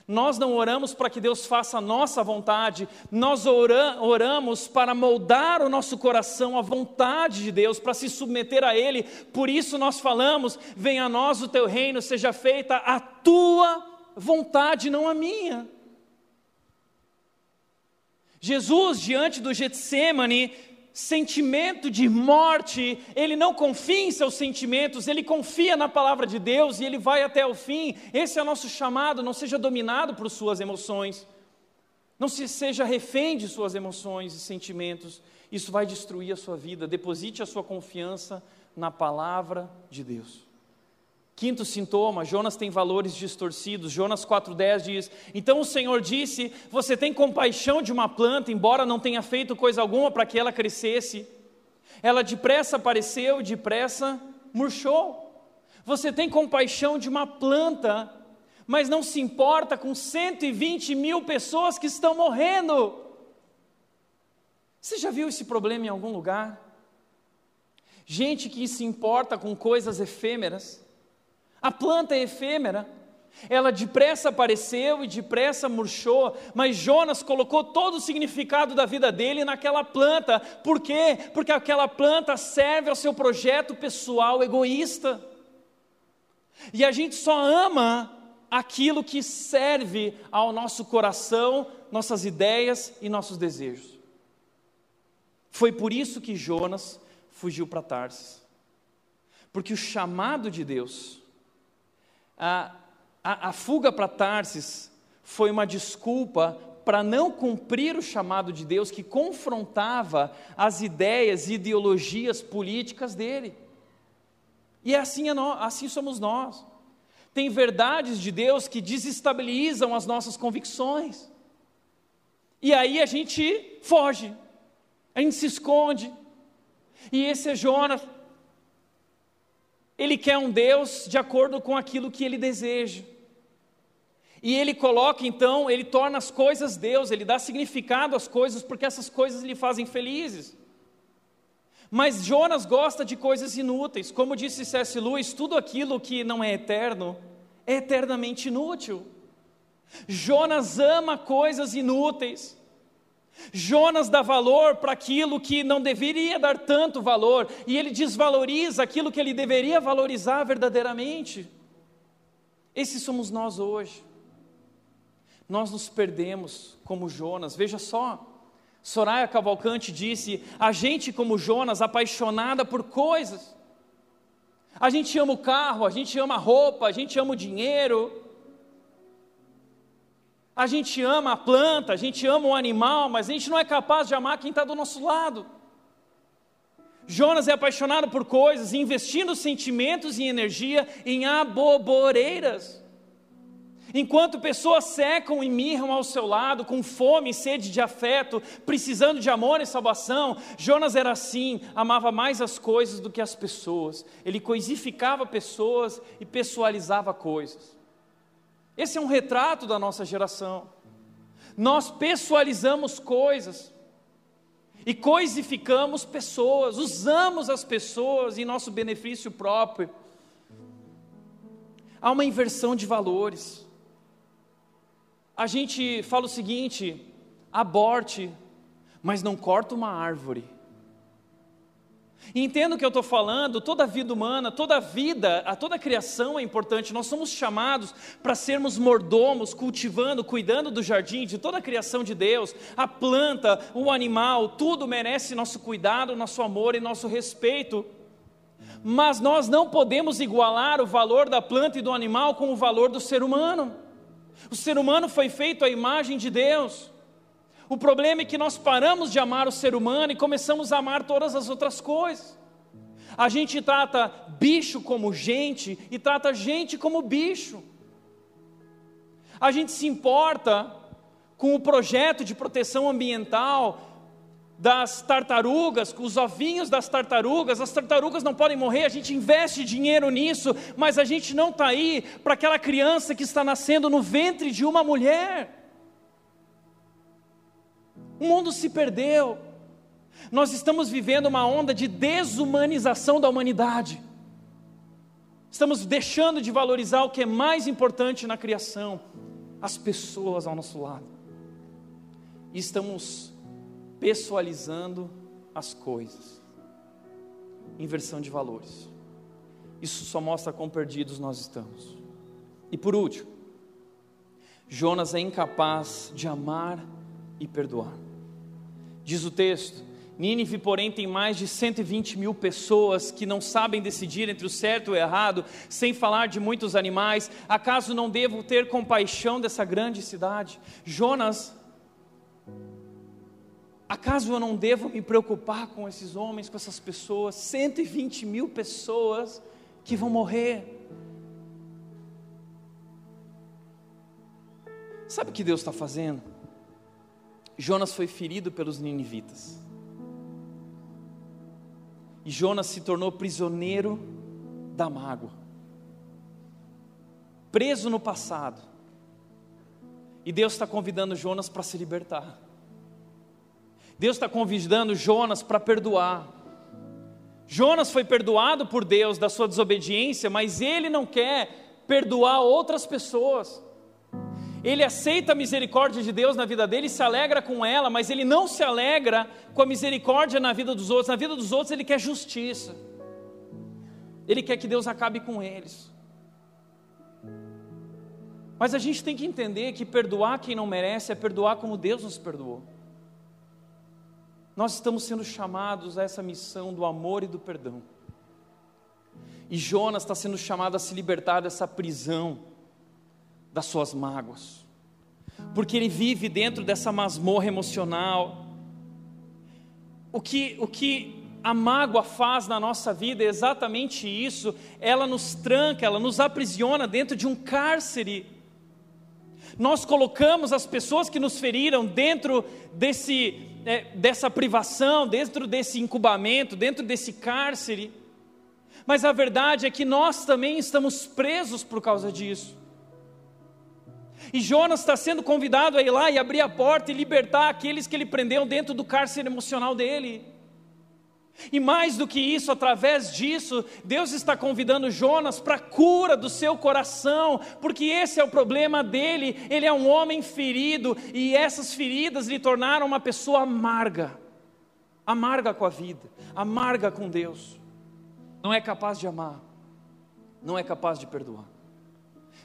Nós não oramos para que Deus faça a nossa vontade, nós oramos para moldar o nosso coração à vontade de Deus, para se submeter a Ele. Por isso nós falamos: venha a nós o teu reino, seja feita a tua vontade, não a minha. Jesus, diante do Getsemane, sentimento de morte, ele não confia em seus sentimentos, ele confia na palavra de Deus e ele vai até o fim. Esse é o nosso chamado, não seja dominado por suas emoções. Não se seja refém de suas emoções e sentimentos. Isso vai destruir a sua vida. Deposite a sua confiança na palavra de Deus. Quinto sintoma, Jonas tem valores distorcidos. Jonas 4,10 diz: Então o Senhor disse: Você tem compaixão de uma planta, embora não tenha feito coisa alguma para que ela crescesse. Ela depressa apareceu depressa murchou. Você tem compaixão de uma planta, mas não se importa com 120 mil pessoas que estão morrendo. Você já viu esse problema em algum lugar? Gente que se importa com coisas efêmeras a planta é efêmera. Ela depressa apareceu e depressa murchou, mas Jonas colocou todo o significado da vida dele naquela planta. Por quê? Porque aquela planta serve ao seu projeto pessoal egoísta. E a gente só ama aquilo que serve ao nosso coração, nossas ideias e nossos desejos. Foi por isso que Jonas fugiu para Tarsis. Porque o chamado de Deus a, a, a fuga para Tarsis foi uma desculpa para não cumprir o chamado de Deus que confrontava as ideias e ideologias políticas dele. E é assim, é assim somos nós. tem verdades de Deus que desestabilizam as nossas convicções. E aí a gente foge, a gente se esconde. E esse é Jonas. Ele quer um Deus de acordo com aquilo que ele deseja. E ele coloca então, ele torna as coisas Deus, ele dá significado às coisas porque essas coisas lhe fazem felizes. Mas Jonas gosta de coisas inúteis. Como disse C.S. Lewis, tudo aquilo que não é eterno é eternamente inútil. Jonas ama coisas inúteis. Jonas dá valor para aquilo que não deveria dar tanto valor, e ele desvaloriza aquilo que ele deveria valorizar verdadeiramente. Esses somos nós hoje. Nós nos perdemos como Jonas, veja só. Soraya Cavalcante disse: a gente, como Jonas, apaixonada por coisas. A gente ama o carro, a gente ama a roupa, a gente ama o dinheiro. A gente ama a planta, a gente ama o animal, mas a gente não é capaz de amar quem está do nosso lado. Jonas é apaixonado por coisas, investindo sentimentos e energia em aboboreiras. Enquanto pessoas secam e mirram ao seu lado, com fome e sede de afeto, precisando de amor e salvação, Jonas era assim, amava mais as coisas do que as pessoas. Ele coisificava pessoas e pessoalizava coisas. Esse é um retrato da nossa geração. Nós pessoalizamos coisas e coisificamos pessoas, usamos as pessoas em nosso benefício próprio. Há uma inversão de valores a gente fala o seguinte: aborte, mas não corta uma árvore. Entendo o que eu estou falando, toda a vida humana, toda a vida, a toda a criação é importante. Nós somos chamados para sermos mordomos, cultivando, cuidando do jardim, de toda a criação de Deus. A planta, o animal, tudo merece nosso cuidado, nosso amor e nosso respeito. Mas nós não podemos igualar o valor da planta e do animal com o valor do ser humano. O ser humano foi feito à imagem de Deus. O problema é que nós paramos de amar o ser humano e começamos a amar todas as outras coisas. A gente trata bicho como gente e trata gente como bicho. A gente se importa com o projeto de proteção ambiental das tartarugas, os ovinhos das tartarugas, as tartarugas não podem morrer, a gente investe dinheiro nisso, mas a gente não está aí para aquela criança que está nascendo no ventre de uma mulher. O mundo se perdeu, nós estamos vivendo uma onda de desumanização da humanidade, estamos deixando de valorizar o que é mais importante na criação, as pessoas ao nosso lado, e estamos pessoalizando as coisas. Inversão de valores. Isso só mostra quão perdidos nós estamos. E por último, Jonas é incapaz de amar e perdoar. Diz o texto: Nínive, porém, tem mais de 120 mil pessoas que não sabem decidir entre o certo e o errado, sem falar de muitos animais. Acaso não devo ter compaixão dessa grande cidade? Jonas Acaso eu não devo me preocupar com esses homens, com essas pessoas, 120 mil pessoas que vão morrer? Sabe o que Deus está fazendo? Jonas foi ferido pelos ninivitas. E Jonas se tornou prisioneiro da mágoa, preso no passado. E Deus está convidando Jonas para se libertar. Deus está convidando Jonas para perdoar. Jonas foi perdoado por Deus da sua desobediência, mas ele não quer perdoar outras pessoas. Ele aceita a misericórdia de Deus na vida dele se alegra com ela, mas ele não se alegra com a misericórdia na vida dos outros. Na vida dos outros ele quer justiça. Ele quer que Deus acabe com eles. Mas a gente tem que entender que perdoar quem não merece é perdoar como Deus nos perdoou. Nós estamos sendo chamados a essa missão do amor e do perdão. E Jonas está sendo chamado a se libertar dessa prisão das suas mágoas, porque ele vive dentro dessa masmorra emocional. O que, o que a mágoa faz na nossa vida é exatamente isso. Ela nos tranca, ela nos aprisiona dentro de um cárcere. Nós colocamos as pessoas que nos feriram dentro desse, é, dessa privação, dentro desse incubamento, dentro desse cárcere. Mas a verdade é que nós também estamos presos por causa disso. E Jonas está sendo convidado a ir lá e abrir a porta e libertar aqueles que ele prendeu dentro do cárcere emocional dele. E mais do que isso, através disso, Deus está convidando Jonas para a cura do seu coração, porque esse é o problema dele. Ele é um homem ferido e essas feridas lhe tornaram uma pessoa amarga amarga com a vida, amarga com Deus. Não é capaz de amar, não é capaz de perdoar.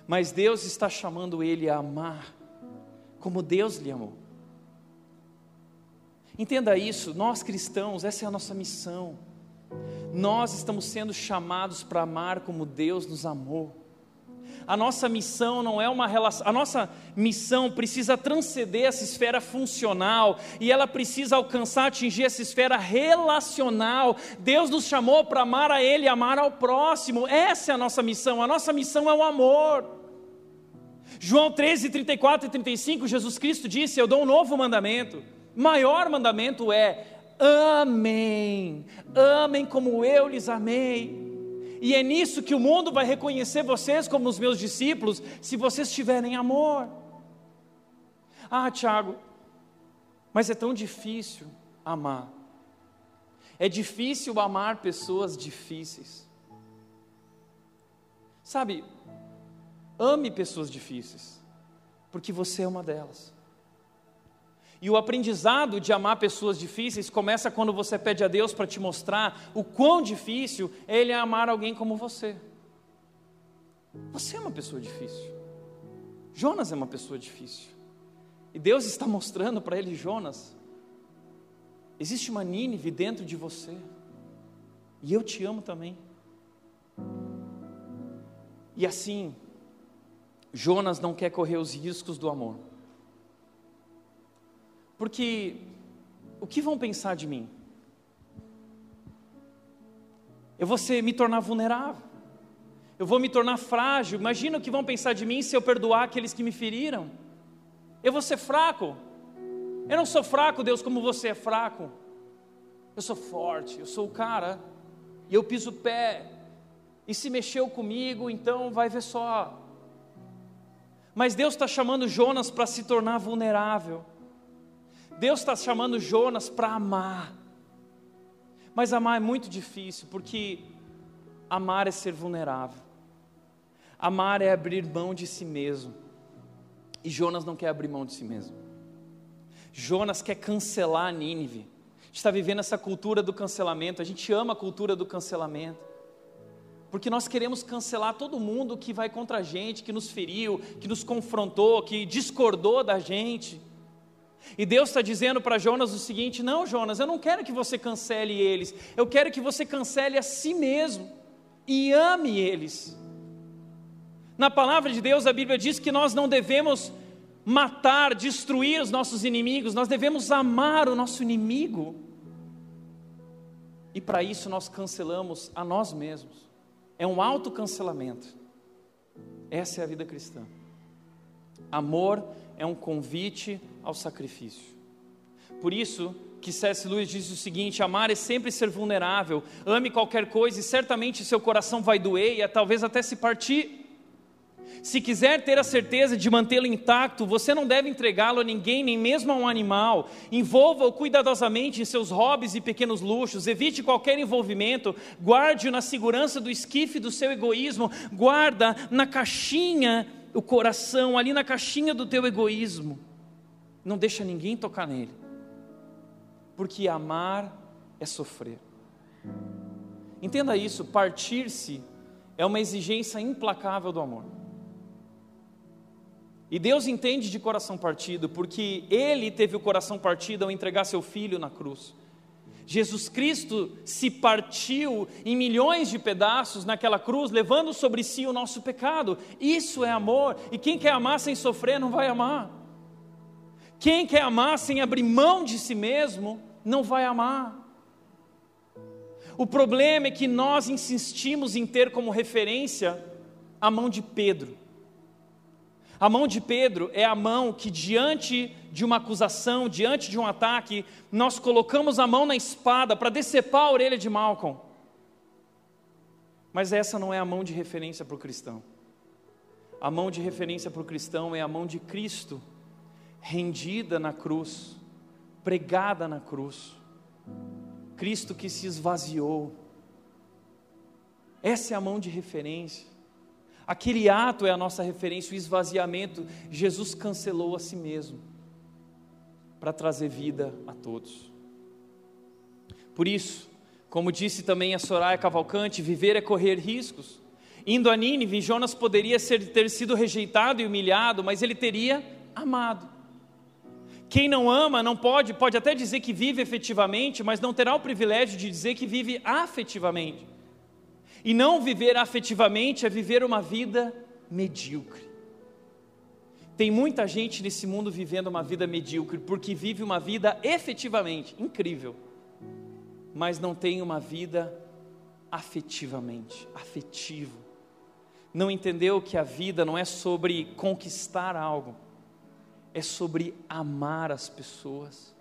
Mas Deus está chamando ele a amar como Deus lhe amou. Entenda isso, nós cristãos, essa é a nossa missão. Nós estamos sendo chamados para amar como Deus nos amou. A nossa missão não é uma relação, a nossa missão precisa transcender essa esfera funcional e ela precisa alcançar, atingir essa esfera relacional. Deus nos chamou para amar a Ele amar ao próximo. Essa é a nossa missão. A nossa missão é o amor. João 13, 34 e 35, Jesus Cristo disse: Eu dou um novo mandamento Maior mandamento é: amém, amem como eu lhes amei. E é nisso que o mundo vai reconhecer vocês como os meus discípulos, se vocês tiverem amor. Ah, Tiago, mas é tão difícil amar. É difícil amar pessoas difíceis. Sabe, ame pessoas difíceis, porque você é uma delas. E o aprendizado de amar pessoas difíceis começa quando você pede a Deus para te mostrar o quão difícil é Ele amar alguém como você. Você é uma pessoa difícil. Jonas é uma pessoa difícil. E Deus está mostrando para ele, Jonas, existe uma Nínive dentro de você. E eu te amo também. E assim, Jonas não quer correr os riscos do amor. Porque o que vão pensar de mim? Eu vou ser, me tornar vulnerável. Eu vou me tornar frágil. Imagina o que vão pensar de mim se eu perdoar aqueles que me feriram. Eu vou ser fraco. Eu não sou fraco, Deus, como você é fraco. Eu sou forte, eu sou o cara. E eu piso o pé. E se mexeu comigo, então vai ver só. Mas Deus está chamando Jonas para se tornar vulnerável. Deus está chamando Jonas para amar. Mas amar é muito difícil, porque amar é ser vulnerável. Amar é abrir mão de si mesmo. E Jonas não quer abrir mão de si mesmo. Jonas quer cancelar a Nínive. A gente está vivendo essa cultura do cancelamento. A gente ama a cultura do cancelamento. Porque nós queremos cancelar todo mundo que vai contra a gente, que nos feriu, que nos confrontou, que discordou da gente. E Deus está dizendo para Jonas o seguinte: não, Jonas, eu não quero que você cancele eles, eu quero que você cancele a si mesmo e ame eles. Na palavra de Deus, a Bíblia diz que nós não devemos matar, destruir os nossos inimigos, nós devemos amar o nosso inimigo. E para isso nós cancelamos a nós mesmos. É um autocancelamento. Essa é a vida cristã. Amor é um convite ao sacrifício. Por isso que C.S. Lewis diz o seguinte: amar é sempre ser vulnerável. Ame qualquer coisa e certamente seu coração vai doer e talvez até se partir. Se quiser ter a certeza de mantê-lo intacto, você não deve entregá-lo a ninguém, nem mesmo a um animal. Envolva-o cuidadosamente em seus hobbies e pequenos luxos. Evite qualquer envolvimento. Guarde-o na segurança do esquife do seu egoísmo. Guarda na caixinha o coração, ali na caixinha do teu egoísmo. Não deixa ninguém tocar nele. Porque amar é sofrer. Entenda isso, partir-se é uma exigência implacável do amor. E Deus entende de coração partido, porque Ele teve o coração partido ao entregar seu filho na cruz. Jesus Cristo se partiu em milhões de pedaços naquela cruz, levando sobre si o nosso pecado. Isso é amor, e quem quer amar sem sofrer não vai amar. Quem quer amar sem abrir mão de si mesmo, não vai amar. O problema é que nós insistimos em ter como referência a mão de Pedro. A mão de Pedro é a mão que, diante de uma acusação, diante de um ataque, nós colocamos a mão na espada para decepar a orelha de Malcolm. Mas essa não é a mão de referência para o cristão. A mão de referência para o cristão é a mão de Cristo, rendida na cruz, pregada na cruz. Cristo que se esvaziou. Essa é a mão de referência. Aquele ato é a nossa referência, o esvaziamento. Jesus cancelou a si mesmo para trazer vida a todos. Por isso, como disse também a Soraya Cavalcante, viver é correr riscos. Indo a Nínive, Jonas poderia ser, ter sido rejeitado e humilhado, mas ele teria amado. Quem não ama não pode, pode até dizer que vive efetivamente, mas não terá o privilégio de dizer que vive afetivamente. E não viver afetivamente é viver uma vida medíocre. Tem muita gente nesse mundo vivendo uma vida medíocre porque vive uma vida efetivamente incrível, mas não tem uma vida afetivamente, afetivo. Não entendeu que a vida não é sobre conquistar algo, é sobre amar as pessoas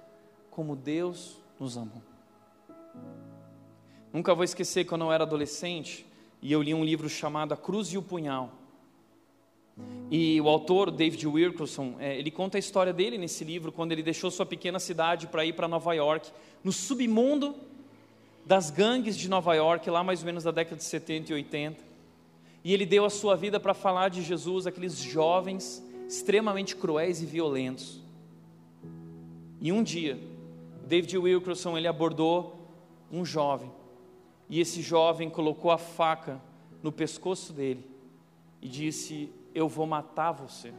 como Deus nos amou. Nunca vou esquecer quando eu era adolescente e eu li um livro chamado A Cruz e o Punhal. E o autor, David Wilkerson, é, ele conta a história dele nesse livro, quando ele deixou sua pequena cidade para ir para Nova York, no submundo das gangues de Nova York, lá mais ou menos da década de 70 e 80. E ele deu a sua vida para falar de Jesus, aqueles jovens extremamente cruéis e violentos. E um dia, David Wilkerson ele abordou um jovem e esse jovem colocou a faca no pescoço dele e disse: Eu vou matar você.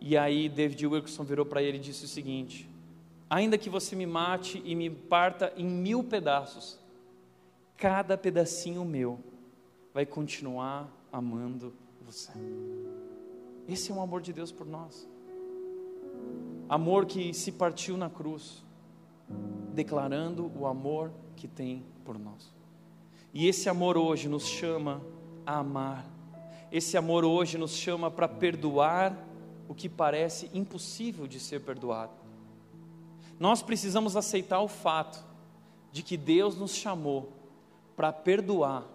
E aí David Wilkerson virou para ele e disse o seguinte: Ainda que você me mate e me parta em mil pedaços, cada pedacinho meu vai continuar amando você. Esse é o amor de Deus por nós. Amor que se partiu na cruz, declarando o amor que tem por nós. E esse amor hoje nos chama a amar. Esse amor hoje nos chama para perdoar o que parece impossível de ser perdoado. Nós precisamos aceitar o fato de que Deus nos chamou para perdoar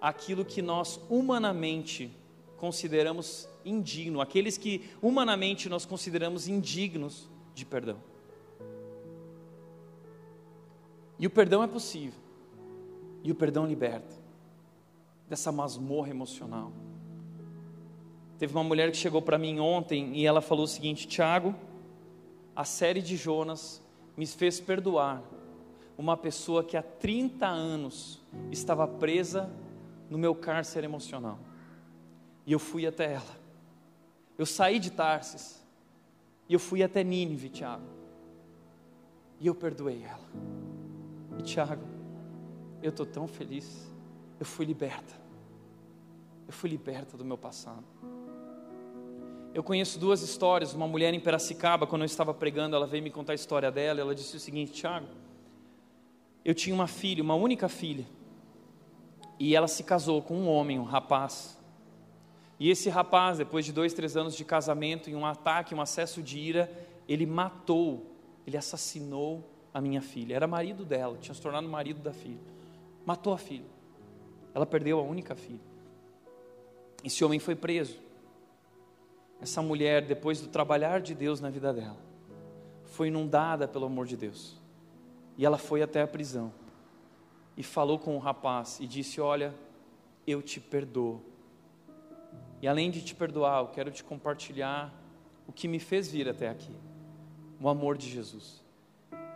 aquilo que nós humanamente consideramos indigno, aqueles que humanamente nós consideramos indignos de perdão. E o perdão é possível. E o perdão liberta dessa masmorra emocional. Teve uma mulher que chegou para mim ontem e ela falou o seguinte: Tiago, a série de Jonas me fez perdoar uma pessoa que há 30 anos estava presa no meu cárcere emocional. E eu fui até ela. Eu saí de Tarsis e eu fui até Nínive, Tiago. E eu perdoei ela. E Tiago, eu estou tão feliz. Eu fui liberta. Eu fui liberta do meu passado. Eu conheço duas histórias. Uma mulher em Piracicaba, quando eu estava pregando, ela veio me contar a história dela. Ela disse o seguinte: Tiago, eu tinha uma filha, uma única filha. E ela se casou com um homem, um rapaz. E esse rapaz, depois de dois, três anos de casamento, em um ataque, um acesso de ira, ele matou, ele assassinou a minha filha. Era marido dela, tinha se tornado marido da filha. Matou a filha. Ela perdeu a única filha. Esse homem foi preso. Essa mulher, depois do trabalhar de Deus na vida dela, foi inundada pelo amor de Deus. E ela foi até a prisão. E falou com o rapaz e disse: Olha, eu te perdoo. E além de te perdoar, eu quero te compartilhar o que me fez vir até aqui: o amor de Jesus.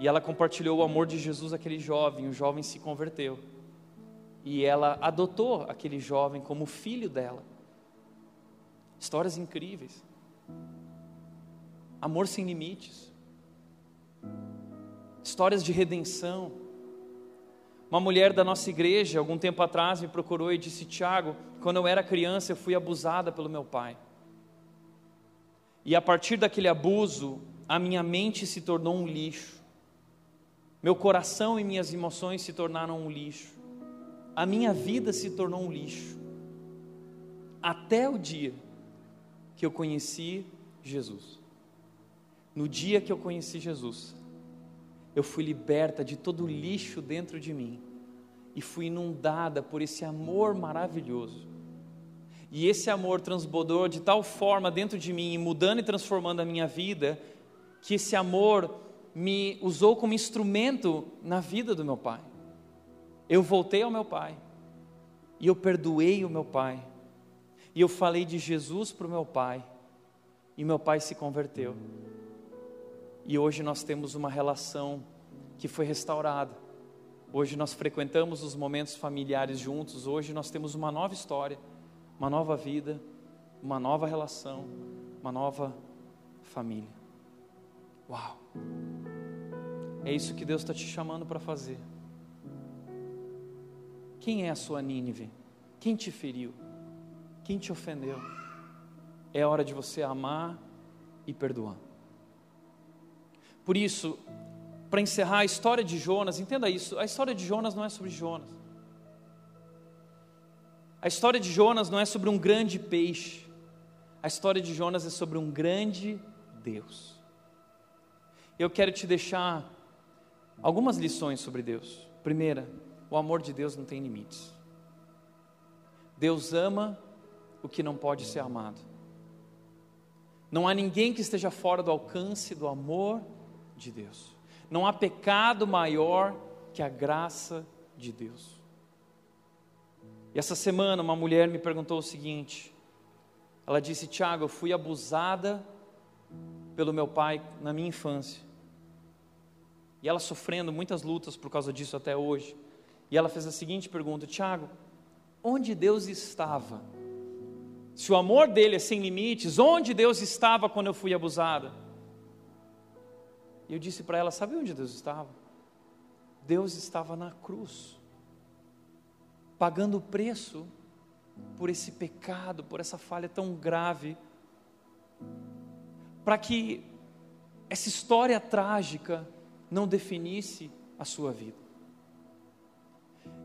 E ela compartilhou o amor de Jesus àquele jovem, o jovem se converteu. E ela adotou aquele jovem como filho dela. Histórias incríveis. Amor sem limites. Histórias de redenção. Uma mulher da nossa igreja, algum tempo atrás, me procurou e disse: Tiago, quando eu era criança, eu fui abusada pelo meu pai. E a partir daquele abuso, a minha mente se tornou um lixo. Meu coração e minhas emoções se tornaram um lixo. A minha vida se tornou um lixo. Até o dia que eu conheci Jesus. No dia que eu conheci Jesus, eu fui liberta de todo o lixo dentro de mim e fui inundada por esse amor maravilhoso. E esse amor transbordou de tal forma dentro de mim, mudando e transformando a minha vida, que esse amor me usou como instrumento na vida do meu pai. Eu voltei ao meu pai, e eu perdoei o meu pai, e eu falei de Jesus para o meu pai, e meu pai se converteu. E hoje nós temos uma relação que foi restaurada. Hoje nós frequentamos os momentos familiares juntos, hoje nós temos uma nova história, uma nova vida, uma nova relação, uma nova família. Uau! É isso que Deus está te chamando para fazer. Quem é a sua Nínive? Quem te feriu? Quem te ofendeu? É hora de você amar e perdoar. Por isso, para encerrar a história de Jonas, entenda isso: a história de Jonas não é sobre Jonas. A história de Jonas não é sobre um grande peixe. A história de Jonas é sobre um grande Deus. Eu quero te deixar algumas lições sobre Deus. Primeira, o amor de Deus não tem limites. Deus ama o que não pode ser amado. Não há ninguém que esteja fora do alcance do amor de Deus. Não há pecado maior que a graça de Deus. E essa semana uma mulher me perguntou o seguinte: ela disse, Tiago, eu fui abusada pelo meu pai na minha infância. E ela sofrendo muitas lutas por causa disso até hoje. E ela fez a seguinte pergunta: Tiago, onde Deus estava? Se o amor dele é sem limites, onde Deus estava quando eu fui abusada? E eu disse para ela: Sabe onde Deus estava? Deus estava na cruz, pagando o preço por esse pecado, por essa falha tão grave, para que essa história trágica não definisse a sua vida.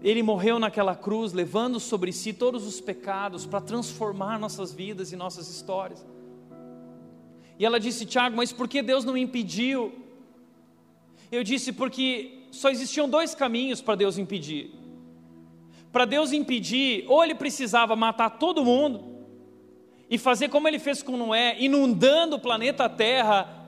Ele morreu naquela cruz, levando sobre si todos os pecados para transformar nossas vidas e nossas histórias. E ela disse: Tiago, mas por que Deus não impediu? Eu disse: porque só existiam dois caminhos para Deus impedir. Para Deus impedir, ou ele precisava matar todo mundo, e fazer como ele fez com Noé, inundando o planeta Terra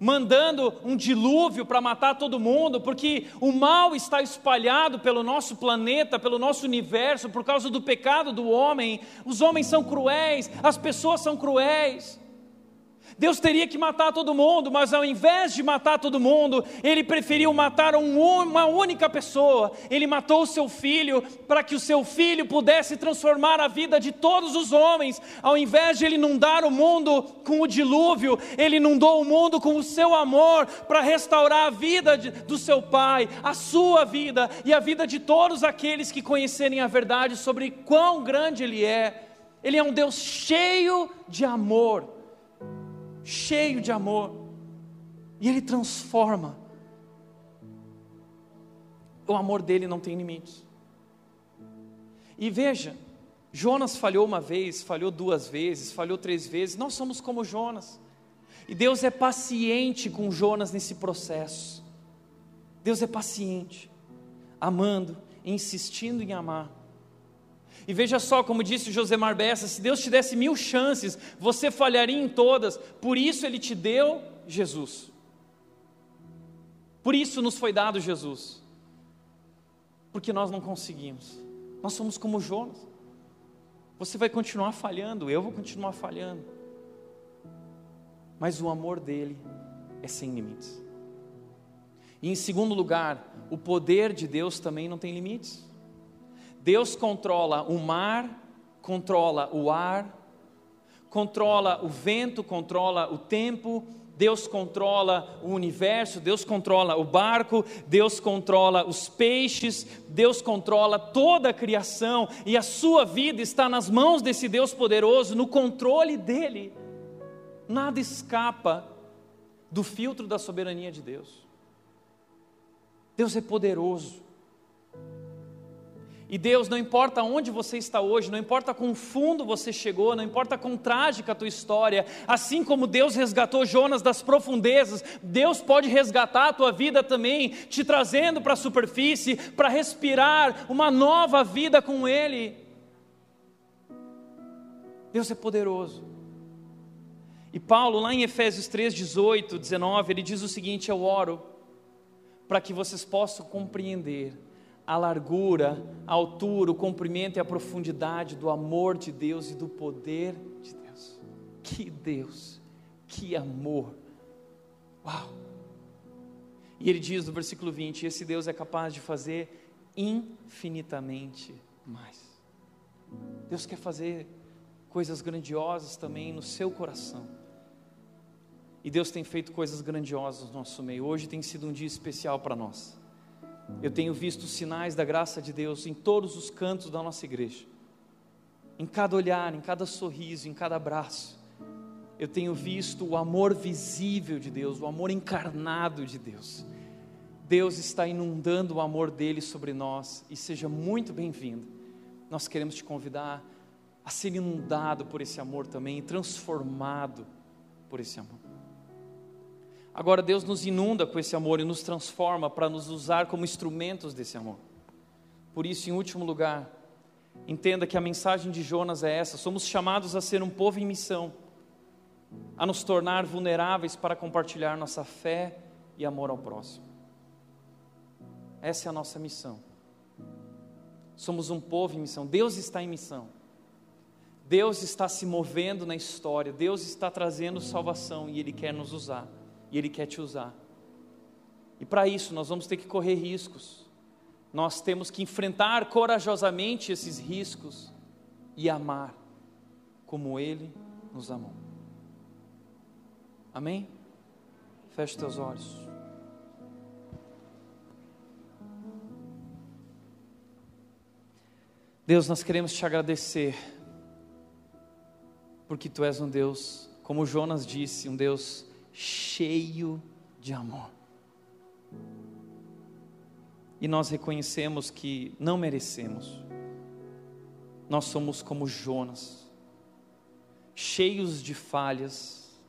mandando um dilúvio para matar todo mundo, porque o mal está espalhado pelo nosso planeta, pelo nosso universo, por causa do pecado do homem. Os homens são cruéis, as pessoas são cruéis. Deus teria que matar todo mundo, mas ao invés de matar todo mundo, ele preferiu matar um, uma única pessoa. Ele matou o seu filho para que o seu filho pudesse transformar a vida de todos os homens. Ao invés de ele inundar o mundo com o dilúvio, ele inundou o mundo com o seu amor para restaurar a vida de, do seu pai, a sua vida e a vida de todos aqueles que conhecerem a verdade sobre quão grande ele é. Ele é um Deus cheio de amor cheio de amor, e Ele transforma. O amor dele não tem limites. E veja, Jonas falhou uma vez, falhou duas vezes, falhou três vezes, nós somos como Jonas. E Deus é paciente com Jonas nesse processo. Deus é paciente, amando, insistindo em amar. E veja só, como disse Josemar Bessa: se Deus te desse mil chances, você falharia em todas, por isso Ele te deu Jesus. Por isso nos foi dado Jesus. Porque nós não conseguimos. Nós somos como Jonas. Você vai continuar falhando, eu vou continuar falhando. Mas o amor dele é sem limites. E em segundo lugar, o poder de Deus também não tem limites. Deus controla o mar, controla o ar, controla o vento, controla o tempo, Deus controla o universo, Deus controla o barco, Deus controla os peixes, Deus controla toda a criação e a sua vida está nas mãos desse Deus poderoso, no controle dele. Nada escapa do filtro da soberania de Deus. Deus é poderoso. E Deus, não importa onde você está hoje, não importa quão fundo você chegou, não importa quão trágica a tua história, assim como Deus resgatou Jonas das profundezas, Deus pode resgatar a tua vida também, te trazendo para a superfície, para respirar uma nova vida com Ele. Deus é poderoso. E Paulo, lá em Efésios 3, 18, 19, ele diz o seguinte: Eu oro para que vocês possam compreender a largura, a altura, o comprimento e a profundidade do amor de Deus e do poder de Deus. Que Deus, que amor. Uau! E ele diz no versículo 20: Esse Deus é capaz de fazer infinitamente mais. Deus quer fazer coisas grandiosas também no seu coração. E Deus tem feito coisas grandiosas no nosso meio. Hoje tem sido um dia especial para nós. Eu tenho visto sinais da graça de Deus em todos os cantos da nossa igreja. Em cada olhar, em cada sorriso, em cada abraço. Eu tenho visto o amor visível de Deus, o amor encarnado de Deus. Deus está inundando o amor dele sobre nós e seja muito bem-vindo. Nós queremos te convidar a ser inundado por esse amor também transformado por esse amor. Agora Deus nos inunda com esse amor e nos transforma para nos usar como instrumentos desse amor. Por isso, em último lugar, entenda que a mensagem de Jonas é essa: somos chamados a ser um povo em missão, a nos tornar vulneráveis para compartilhar nossa fé e amor ao próximo. Essa é a nossa missão. Somos um povo em missão, Deus está em missão. Deus está se movendo na história, Deus está trazendo salvação e Ele quer nos usar e Ele quer te usar. E para isso nós vamos ter que correr riscos, nós temos que enfrentar corajosamente esses riscos e amar como Ele nos amou. Amém? Feche teus olhos. Deus, nós queremos te agradecer, porque tu és um Deus, como Jonas disse, um Deus cheio de amor. E nós reconhecemos que não merecemos. Nós somos como Jonas, cheios de falhas,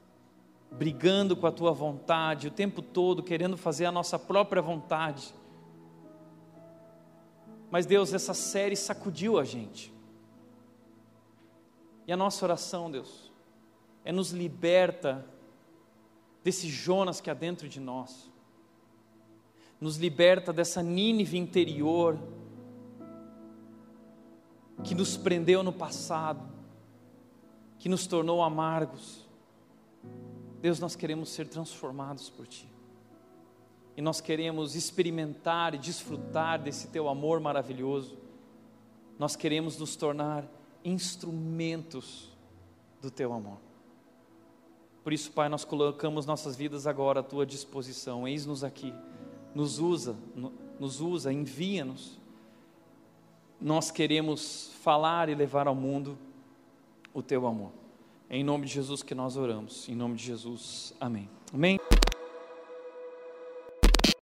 brigando com a tua vontade o tempo todo, querendo fazer a nossa própria vontade. Mas Deus, essa série sacudiu a gente. E a nossa oração, Deus, é nos liberta desse Jonas que há dentro de nós, nos liberta dessa Nínive interior que nos prendeu no passado, que nos tornou amargos. Deus, nós queremos ser transformados por Ti. E nós queremos experimentar e desfrutar desse Teu amor maravilhoso. Nós queremos nos tornar instrumentos do Teu amor. Por isso, Pai, nós colocamos nossas vidas agora à tua disposição. Eis-nos aqui. Nos usa, nos usa, envia-nos. Nós queremos falar e levar ao mundo o teu amor. É em nome de Jesus que nós oramos. Em nome de Jesus. Amém. Amém.